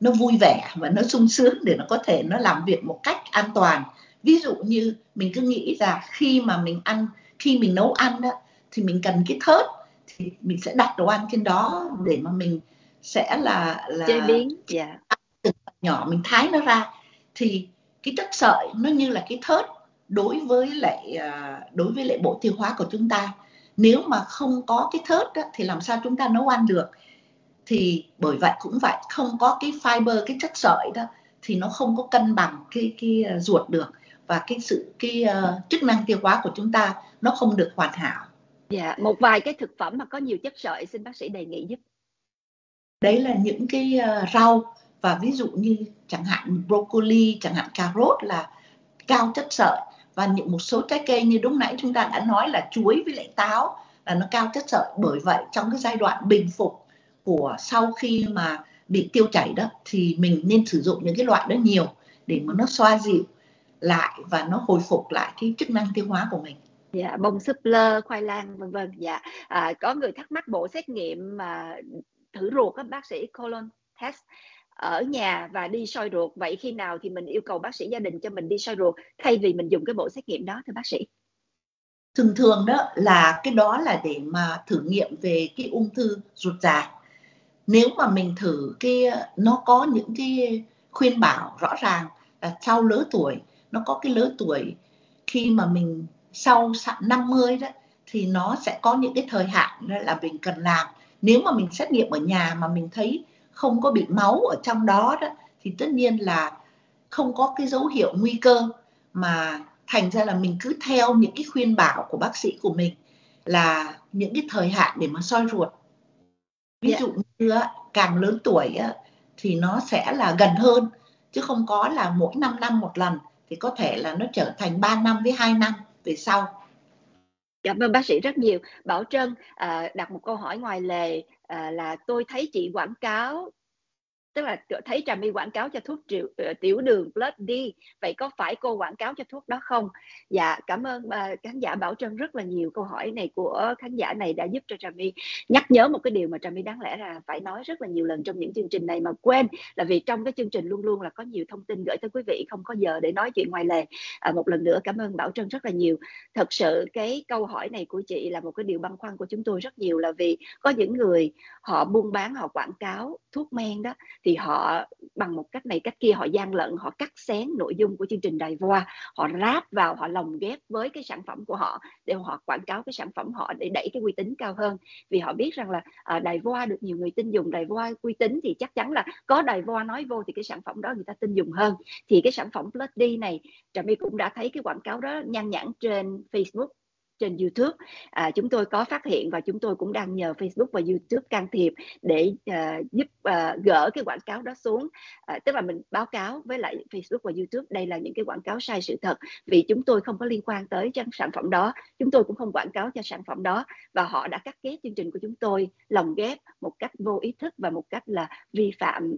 nó vui vẻ và nó sung sướng để nó có thể nó làm việc một cách an toàn. Ví dụ như mình cứ nghĩ là khi mà mình ăn khi mình nấu ăn đó thì mình cần cái thớt thì mình sẽ đặt đồ ăn trên đó để mà mình sẽ là là chế biến yeah. Dạ nhỏ mình thái nó ra. Thì cái chất sợi nó như là cái thớt đối với lại à, đối với lại bộ tiêu hóa của chúng ta nếu mà không có cái thớt đó, thì làm sao chúng ta nấu ăn được thì bởi vậy cũng vậy không có cái fiber cái chất sợi đó thì nó không có cân bằng cái cái à, ruột được và cái sự cái uh, chức năng tiêu hóa của chúng ta nó không được hoàn hảo. Dạ, một vài cái thực phẩm mà có nhiều chất sợi xin bác sĩ đề nghị giúp. đấy là những cái uh, rau và ví dụ như chẳng hạn broccoli chẳng hạn cà rốt là cao chất sợi. Và những một số trái cây như lúc nãy chúng ta đã nói là chuối với lại táo là nó cao chất sợi. Bởi vậy trong cái giai đoạn bình phục của sau khi mà bị tiêu chảy đó thì mình nên sử dụng những cái loại đó nhiều để mà nó xoa dịu lại và nó hồi phục lại cái chức năng tiêu hóa của mình. Dạ bông súp lơ khoai lang vân vân. Dạ à, có người thắc mắc bộ xét nghiệm mà thử ruột các bác sĩ colon test ở nhà và đi soi ruột. Vậy khi nào thì mình yêu cầu bác sĩ gia đình cho mình đi soi ruột, thay vì mình dùng cái bộ xét nghiệm đó, thưa bác sĩ? Thường thường đó là cái đó là để mà thử nghiệm về cái ung thư ruột già. Nếu mà mình thử cái, nó có những cái khuyên bảo rõ ràng là sau lứa tuổi, nó có cái lứa tuổi khi mà mình sau 50 đó, thì nó sẽ có những cái thời hạn đó là mình cần làm. Nếu mà mình xét nghiệm ở nhà mà mình thấy không có bị máu ở trong đó đó thì tất nhiên là không có cái dấu hiệu nguy cơ mà thành ra là mình cứ theo những cái khuyên bảo của bác sĩ của mình là những cái thời hạn để mà soi ruột ví. Dạ. dụ như càng lớn tuổi thì nó sẽ là gần hơn chứ không có là mỗi 5 năm một lần thì có thể là nó trở thành 3 năm với 2 năm về sau. Cảm ơn bác sĩ rất nhiều. Bảo Trân à, đặt một câu hỏi ngoài lề à, là tôi thấy chị quảng cáo tức là thấy trà my quảng cáo cho thuốc tiểu, ờ, tiểu đường plus đi vậy có phải cô quảng cáo cho thuốc đó không? Dạ cảm ơn uh, khán giả bảo trân rất là nhiều câu hỏi này của khán giả này đã giúp cho trà my nhắc nhớ một cái điều mà trà my đáng lẽ là phải nói rất là nhiều lần trong những chương trình này mà quên là vì trong cái chương trình luôn luôn là có nhiều thông tin gửi tới quý vị không có giờ để nói chuyện ngoài lề. À, một lần nữa cảm ơn bảo trân rất là nhiều. Thật sự cái câu hỏi này của chị là một cái điều băn khoăn của chúng tôi rất nhiều là vì có những người họ buôn bán họ quảng cáo thuốc men đó thì họ bằng một cách này cách kia họ gian lận họ cắt xén nội dung của chương trình đài voa họ ráp vào họ lồng ghép với cái sản phẩm của họ để họ quảng cáo cái sản phẩm họ để đẩy cái uy tín cao hơn. Vì họ biết rằng là à, đài voa được nhiều người tin dùng đài voa uy tín thì chắc chắn là có đài voa nói vô thì cái sản phẩm đó người ta tin dùng hơn. Thì cái sản phẩm plus D này trà my cũng đã thấy cái quảng cáo đó nhan nhản trên Facebook trên YouTube. À, chúng tôi có phát hiện và chúng tôi cũng đang nhờ Facebook và YouTube can thiệp để uh, giúp uh, gỡ cái quảng cáo đó xuống. À, tức là mình báo cáo với lại Facebook và YouTube đây là những cái quảng cáo sai sự thật vì chúng tôi không có liên quan tới cái sản phẩm đó. Chúng tôi cũng không quảng cáo cho sản phẩm đó và họ đã cắt ghép chương trình của chúng tôi lồng ghép một cách vô ý thức và một cách là vi phạm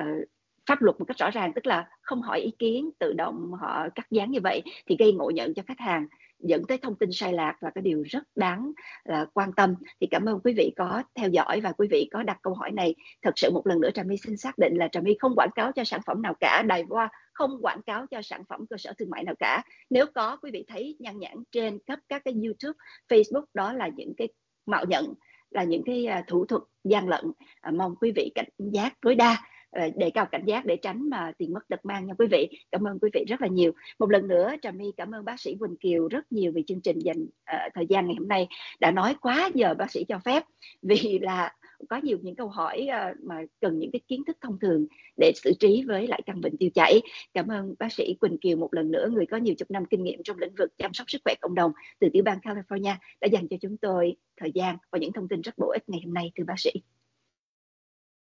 uh, pháp luật một cách rõ ràng tức là không hỏi ý kiến tự động họ cắt dán như vậy thì gây ngộ nhận cho khách hàng dẫn tới thông tin sai lạc là cái điều rất đáng là quan tâm. Thì cảm ơn quý vị có theo dõi và quý vị có đặt câu hỏi này. Thật sự một lần nữa trà my xin xác định là trà my không quảng cáo cho sản phẩm nào cả. Đài voa không quảng cáo cho sản phẩm cơ sở thương mại nào cả. Nếu có, quý vị thấy nhan nhãn trên khắp các cái youtube, facebook, đó là những cái mạo nhận, là những cái à, thủ thuật gian lận. À, mong quý vị cảnh giác tối đa. Ờ, đề cao cảnh giác để tránh mà tiền mất tật mang nha quý vị. Cảm ơn quý vị rất là nhiều. Một lần nữa trà my cảm ơn bác sĩ quỳnh kiều rất nhiều vì chương trình dành uh, thời gian ngày hôm nay đã nói quá giờ bác sĩ cho phép *laughs* vì là có nhiều những câu hỏi uh, mà cần những cái kiến thức thông thường để xử trí với lại căn bệnh tiêu chảy. Cảm ơn bác sĩ quỳnh kiều một lần nữa người có nhiều chục năm kinh nghiệm trong lĩnh vực chăm sóc sức khỏe cộng đồng từ tiểu bang california đã dành cho chúng tôi thời gian và những thông tin rất bổ ích ngày hôm nay thưa bác sĩ.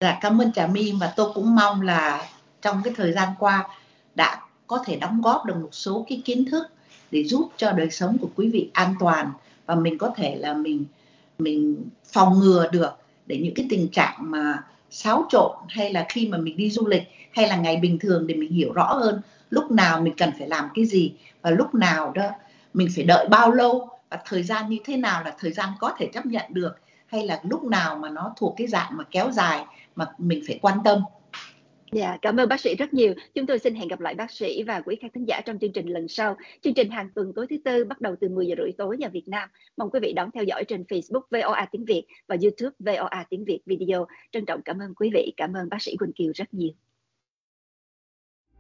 Dạ cảm ơn Trà My. Và tôi cũng mong là trong cái thời gian qua đã có thể đóng góp được một số cái kiến thức để giúp cho đời sống của quý vị an toàn và mình có thể là mình mình phòng ngừa được để những cái tình trạng mà xáo trộn hay là khi mà mình đi du lịch hay là ngày bình thường để mình hiểu rõ hơn lúc nào mình cần phải làm cái gì và lúc nào đó mình phải đợi bao lâu và thời gian như thế nào là thời gian có thể chấp nhận được hay là lúc nào mà nó thuộc cái dạng mà kéo dài mà mình phải quan tâm Dạ, yeah, cảm ơn bác sĩ rất nhiều. Chúng tôi xin hẹn gặp lại bác sĩ và quý khán thính giả trong chương trình lần sau. Chương trình hàng tuần tối thứ tư bắt đầu từ 10 giờ rưỡi tối giờ Việt Nam. Mong quý vị đón theo dõi trên Facebook VOA tiếng Việt và YouTube VOA tiếng Việt video. Trân trọng cảm ơn quý vị. Cảm ơn bác sĩ Quỳnh Kiều rất nhiều.